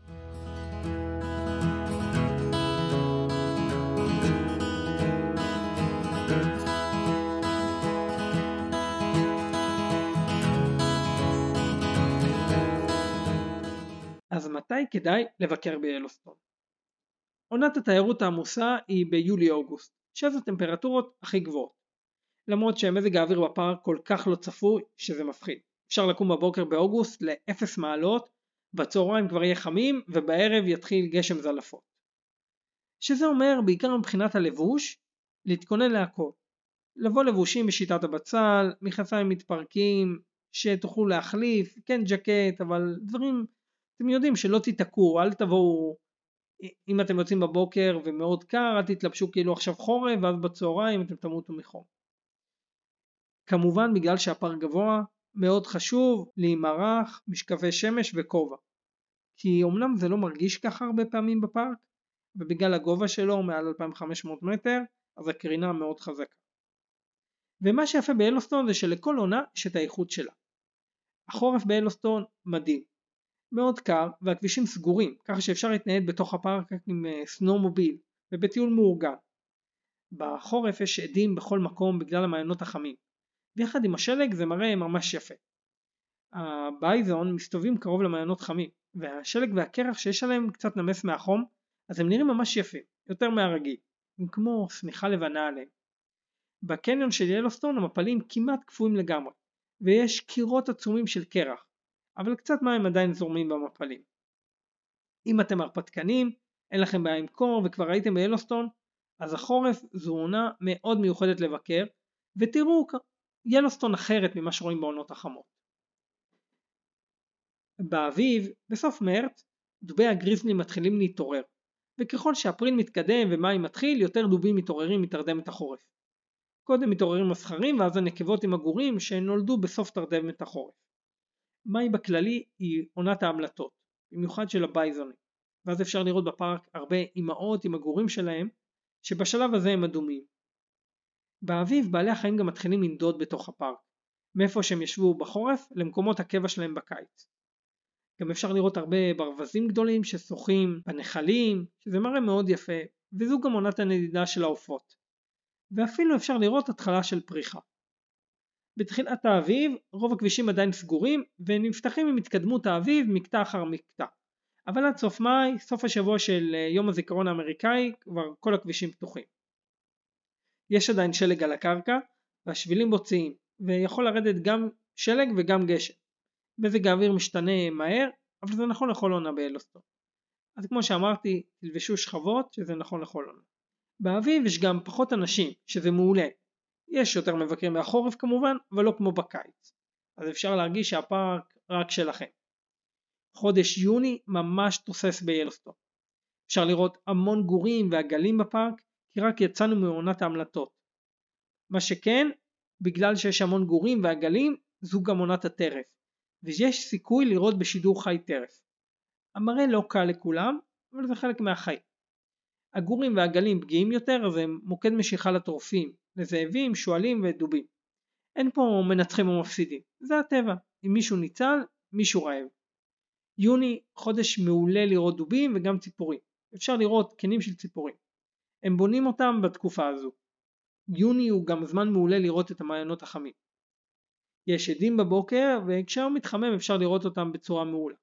אז מתי כדאי לבקר ביילוסטון? עונת התיירות העמוסה היא ביולי-אוגוסט, שאז הטמפרטורות הכי גבוהות. למרות שמזג האוויר בפארק כל כך לא צפוי שזה מפחיד. אפשר לקום בבוקר באוגוסט ל-0 מעלות, בצהריים כבר יהיה חמים ובערב יתחיל גשם זלפות. שזה אומר בעיקר מבחינת הלבוש, להתכונן להכל. לבוא לבושים בשיטת הבצל, מכנסיים מתפרקים, שתוכלו להחליף, כן ג'קט, אבל דברים, אתם יודעים שלא תיתקעו, אל תבואו אם אתם יוצאים בבוקר ומאוד קר אל תתלבשו כאילו עכשיו חורף ואז בצהריים אתם תמותו מחום. כמובן בגלל שהפארק גבוה מאוד חשוב להימרח, משקפי שמש וכובע. כי אמנם זה לא מרגיש ככה הרבה פעמים בפארק, ובגלל הגובה שלו מעל 2500 מטר, אז הקרינה מאוד חזקה. ומה שיפה בילוסטון זה שלכל עונה יש את האיכות שלה. החורף בילוסטון מדהים. מאוד קר והכבישים סגורים, ככה שאפשר להתנייד בתוך הפארק עם snowmobile ובטיול מאורגן. בחורף יש אדים בכל מקום בגלל המעיינות החמים, ויחד עם השלג זה מראה ממש יפה. הבייזון מסתובבים קרוב למעיינות חמים, והשלג והקרח שיש עליהם קצת נמס מהחום, אז הם נראים ממש יפים, יותר מהרגיל, הם כמו שמיכה לבנה עליהם. בקניון של ילוסטון המפלים כמעט קפואים לגמרי, ויש קירות עצומים של קרח, אבל קצת מים עדיין זורמים במפלים. אם אתם הרפתקנים, אין לכם בעיה עם קור וכבר הייתם ביילוסטון, אז החורף זו עונה מאוד מיוחדת לבקר, ותראו ילוסטון אחרת ממה שרואים בעונות החמות. באביב, בסוף מרץ, דובי הגריזלי מתחילים להתעורר, וככל שאפריל מתקדם ומאי מתחיל, יותר דובים מתעוררים מתרדמת החורף. קודם מתעוררים הזכרים ואז הנקבות עם הגורים שנולדו בסוף תרדמת החורף. מאי בכללי היא עונת ההמלטות, במיוחד של הבייזונים, ואז אפשר לראות בפארק הרבה אמהות עם הגורים שלהם, שבשלב הזה הם אדומים. באביב בעלי החיים גם מתחילים לנדוד בתוך הפארק, מאיפה שהם ישבו בחורף למקומות הקבע שלהם בקיץ. גם אפשר לראות הרבה ברווזים גדולים ששוחים בנחלים, שזה מראה מאוד יפה, וזו גם עונת הנדידה של העופות. ואפילו אפשר לראות התחלה של פריחה. בתחילת האביב רוב הכבישים עדיין סגורים ונפתחים עם התקדמות האביב מקטע אחר מקטע. אבל עד סוף מאי, סוף השבוע של אה, יום הזיכרון האמריקאי, כבר כל הכבישים פתוחים. יש עדיין שלג על הקרקע והשבילים בוצעים ויכול לרדת גם שלג וגם גשם. מזג האוויר משתנה מהר אבל זה נכון לכל עונה באלוסטון. אז כמו שאמרתי תלבשו שכבות שזה נכון לכל עונה. באביב יש גם פחות אנשים שזה מעולה יש יותר מבקרים מהחורף כמובן, אבל לא כמו בקיץ. אז אפשר להרגיש שהפארק רק שלכם. חודש יוני ממש תוסס ביילוסטון. אפשר לראות המון גורים ועגלים בפארק, כי רק יצאנו מעונת ההמלטות. מה שכן, בגלל שיש המון גורים ועגלים, זו גם עונת הטרף, ויש סיכוי לראות בשידור חי טרף. המראה לא קל לכולם, אבל זה חלק מהחיים. הגורים והעגלים פגיעים יותר, אז הם מוקד משיכה לטורפים, לזאבים, שועלים ודובים. אין פה מנצחים או מפסידים, זה הטבע, אם מישהו ניצל, מישהו רעב. יוני חודש מעולה לראות דובים וגם ציפורים, אפשר לראות קנים של ציפורים. הם בונים אותם בתקופה הזו. יוני הוא גם זמן מעולה לראות את המעיינות החמים. יש עדים בבוקר וכשהיום מתחמם אפשר לראות אותם בצורה מעולה.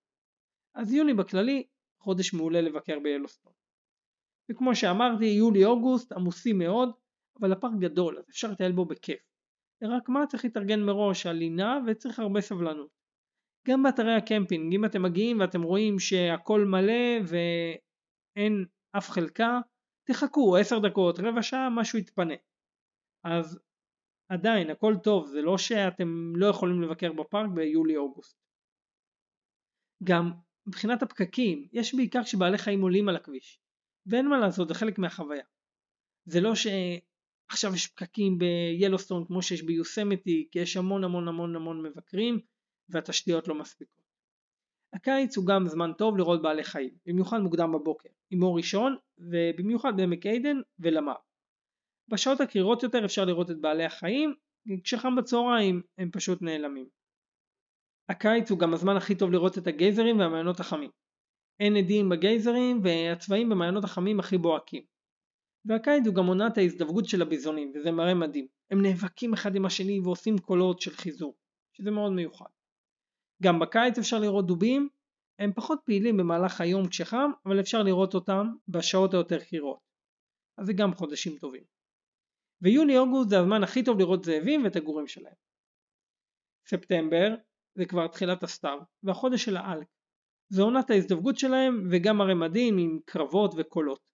אז יוני בכללי חודש מעולה לבקר ביילוסטון. וכמו שאמרתי יולי-אוגוסט עמוסים מאוד אבל הפארק גדול אז אפשר לטייל בו בכיף. רק מה צריך להתארגן מראש על לינה וצריך הרבה סבלנות. גם באתרי הקמפינג אם אתם מגיעים ואתם רואים שהכל מלא ואין אף חלקה תחכו 10 דקות רבע שעה משהו יתפנה. אז עדיין הכל טוב זה לא שאתם לא יכולים לבקר בפארק ביולי אוגוסט. גם מבחינת הפקקים יש בעיקר כשבעלי חיים עולים על הכביש ואין מה לעשות זה חלק מהחוויה. זה לא עכשיו יש פקקים ביילוסטון כמו שיש ביוסמתי כי יש המון המון המון המון מבקרים והתשתיות לא מספיקות. הקיץ הוא גם זמן טוב לראות בעלי חיים, במיוחד מוקדם בבוקר, עם אור ראשון ובמיוחד בעמק עדן ולמר. בשעות הקרירות יותר אפשר לראות את בעלי החיים, כשחם בצהריים הם פשוט נעלמים. הקיץ הוא גם הזמן הכי טוב לראות את הגייזרים והמעיינות החמים. אין עדים בגייזרים והצבעים במעיינות החמים הכי בוהקים. והקיץ הוא גם עונת ההזדווגות של הביזונים וזה מראה מדהים. הם נאבקים אחד עם השני ועושים קולות של חיזור, שזה מאוד מיוחד. גם בקיץ אפשר לראות דובים, הם פחות פעילים במהלך היום כשחם, אבל אפשר לראות אותם בשעות היותר קרירות. אז זה גם חודשים טובים. ויוני-אוגוסט זה הזמן הכי טוב לראות זאבים ואת הגורים שלהם. ספטמבר זה כבר תחילת הסתיו, והחודש של האלק. זה עונת ההזדווגות שלהם וגם הרמדים עם קרבות וקולות.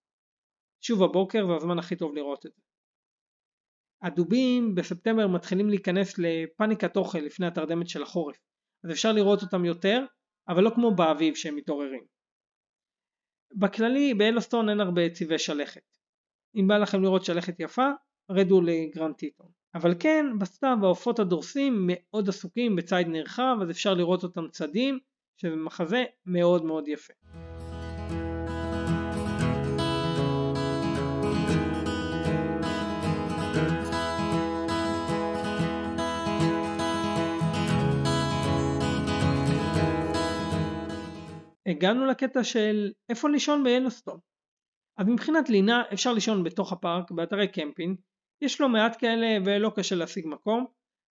שוב הבוקר זה הזמן הכי טוב לראות את זה. הדובים בספטמבר מתחילים להיכנס לפאניקת אוכל לפני התרדמת של החורף, אז אפשר לראות אותם יותר, אבל לא כמו באביב שהם מתעוררים. בכללי באלוסטון אין הרבה צבעי שלכת. אם בא לכם לראות שלכת יפה, רדו לגרנד טיטון. אבל כן, בסתיו העופות הדורסים מאוד עסוקים בציד נרחב, אז אפשר לראות אותם צדים, שזה מחזה מאוד מאוד יפה. הגענו לקטע של איפה לישון ביילוסטון. אז מבחינת לינה אפשר לישון בתוך הפארק באתרי קמפינג, יש לא מעט כאלה ולא קשה להשיג מקום,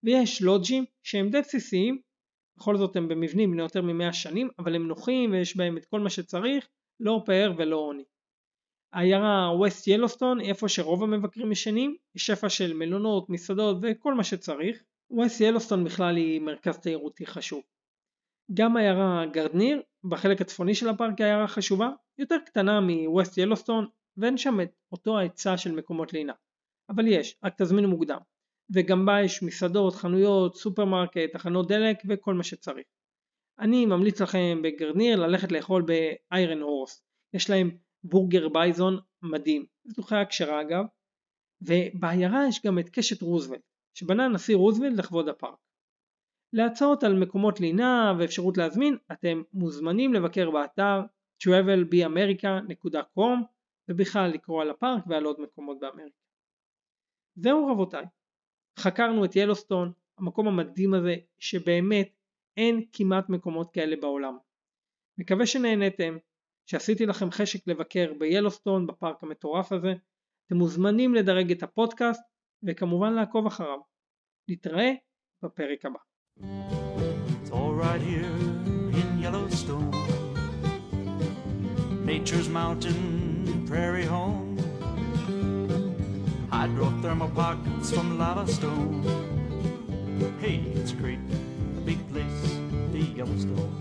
ויש לודג'ים שהם די בסיסיים, בכל זאת הם במבנים בני יותר ממאה שנים, אבל הם נוחים ויש בהם את כל מה שצריך, לא פאר ולא עוני. העיירה ווסט ילוסטון היא איפה שרוב המבקרים ישנים, היא שפע של מלונות, מסעדות וכל מה שצריך. ווסט ילוסטון בכלל היא מרכז תיירותי חשוב. גם העיירה גרדניר, בחלק הצפוני של הפארק היא עיירה חשובה, יותר קטנה מווסט ילוסטון, ואין שם את אותו ההיצע של מקומות לינה. אבל יש, רק תזמינו מוקדם. וגם בה יש מסעדות, חנויות, סופרמרקט, תחנות דלק וכל מה שצריך. אני ממליץ לכם בגרדניר ללכת לאכול באיירן הורס. יש להם בורגר בייזון מדהים. זו חיה כשרה אגב. ובעיירה יש גם את קשת רוזוולט, שבנה הנשיא רוזוולט לכבוד הפארק. להצעות על מקומות לינה ואפשרות להזמין, אתם מוזמנים לבקר באתר travelbeamerica.com ובכלל לקרוא על הפארק ועל עוד מקומות באמריקה. זהו רבותיי, חקרנו את ילוסטון, המקום המדהים הזה שבאמת אין כמעט מקומות כאלה בעולם. מקווה שנהנתם, שעשיתי לכם חשק לבקר ביילוסטון בפארק המטורף הזה, אתם מוזמנים לדרג את הפודקאסט וכמובן לעקוב אחריו. נתראה בפרק הבא. It's all right here in Yellowstone. Nature's mountain prairie home. Hydrothermal pockets from lava stone. Hey, it's great, big place, the Yellowstone.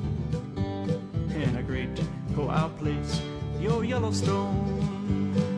And a great go out place, your Yellowstone.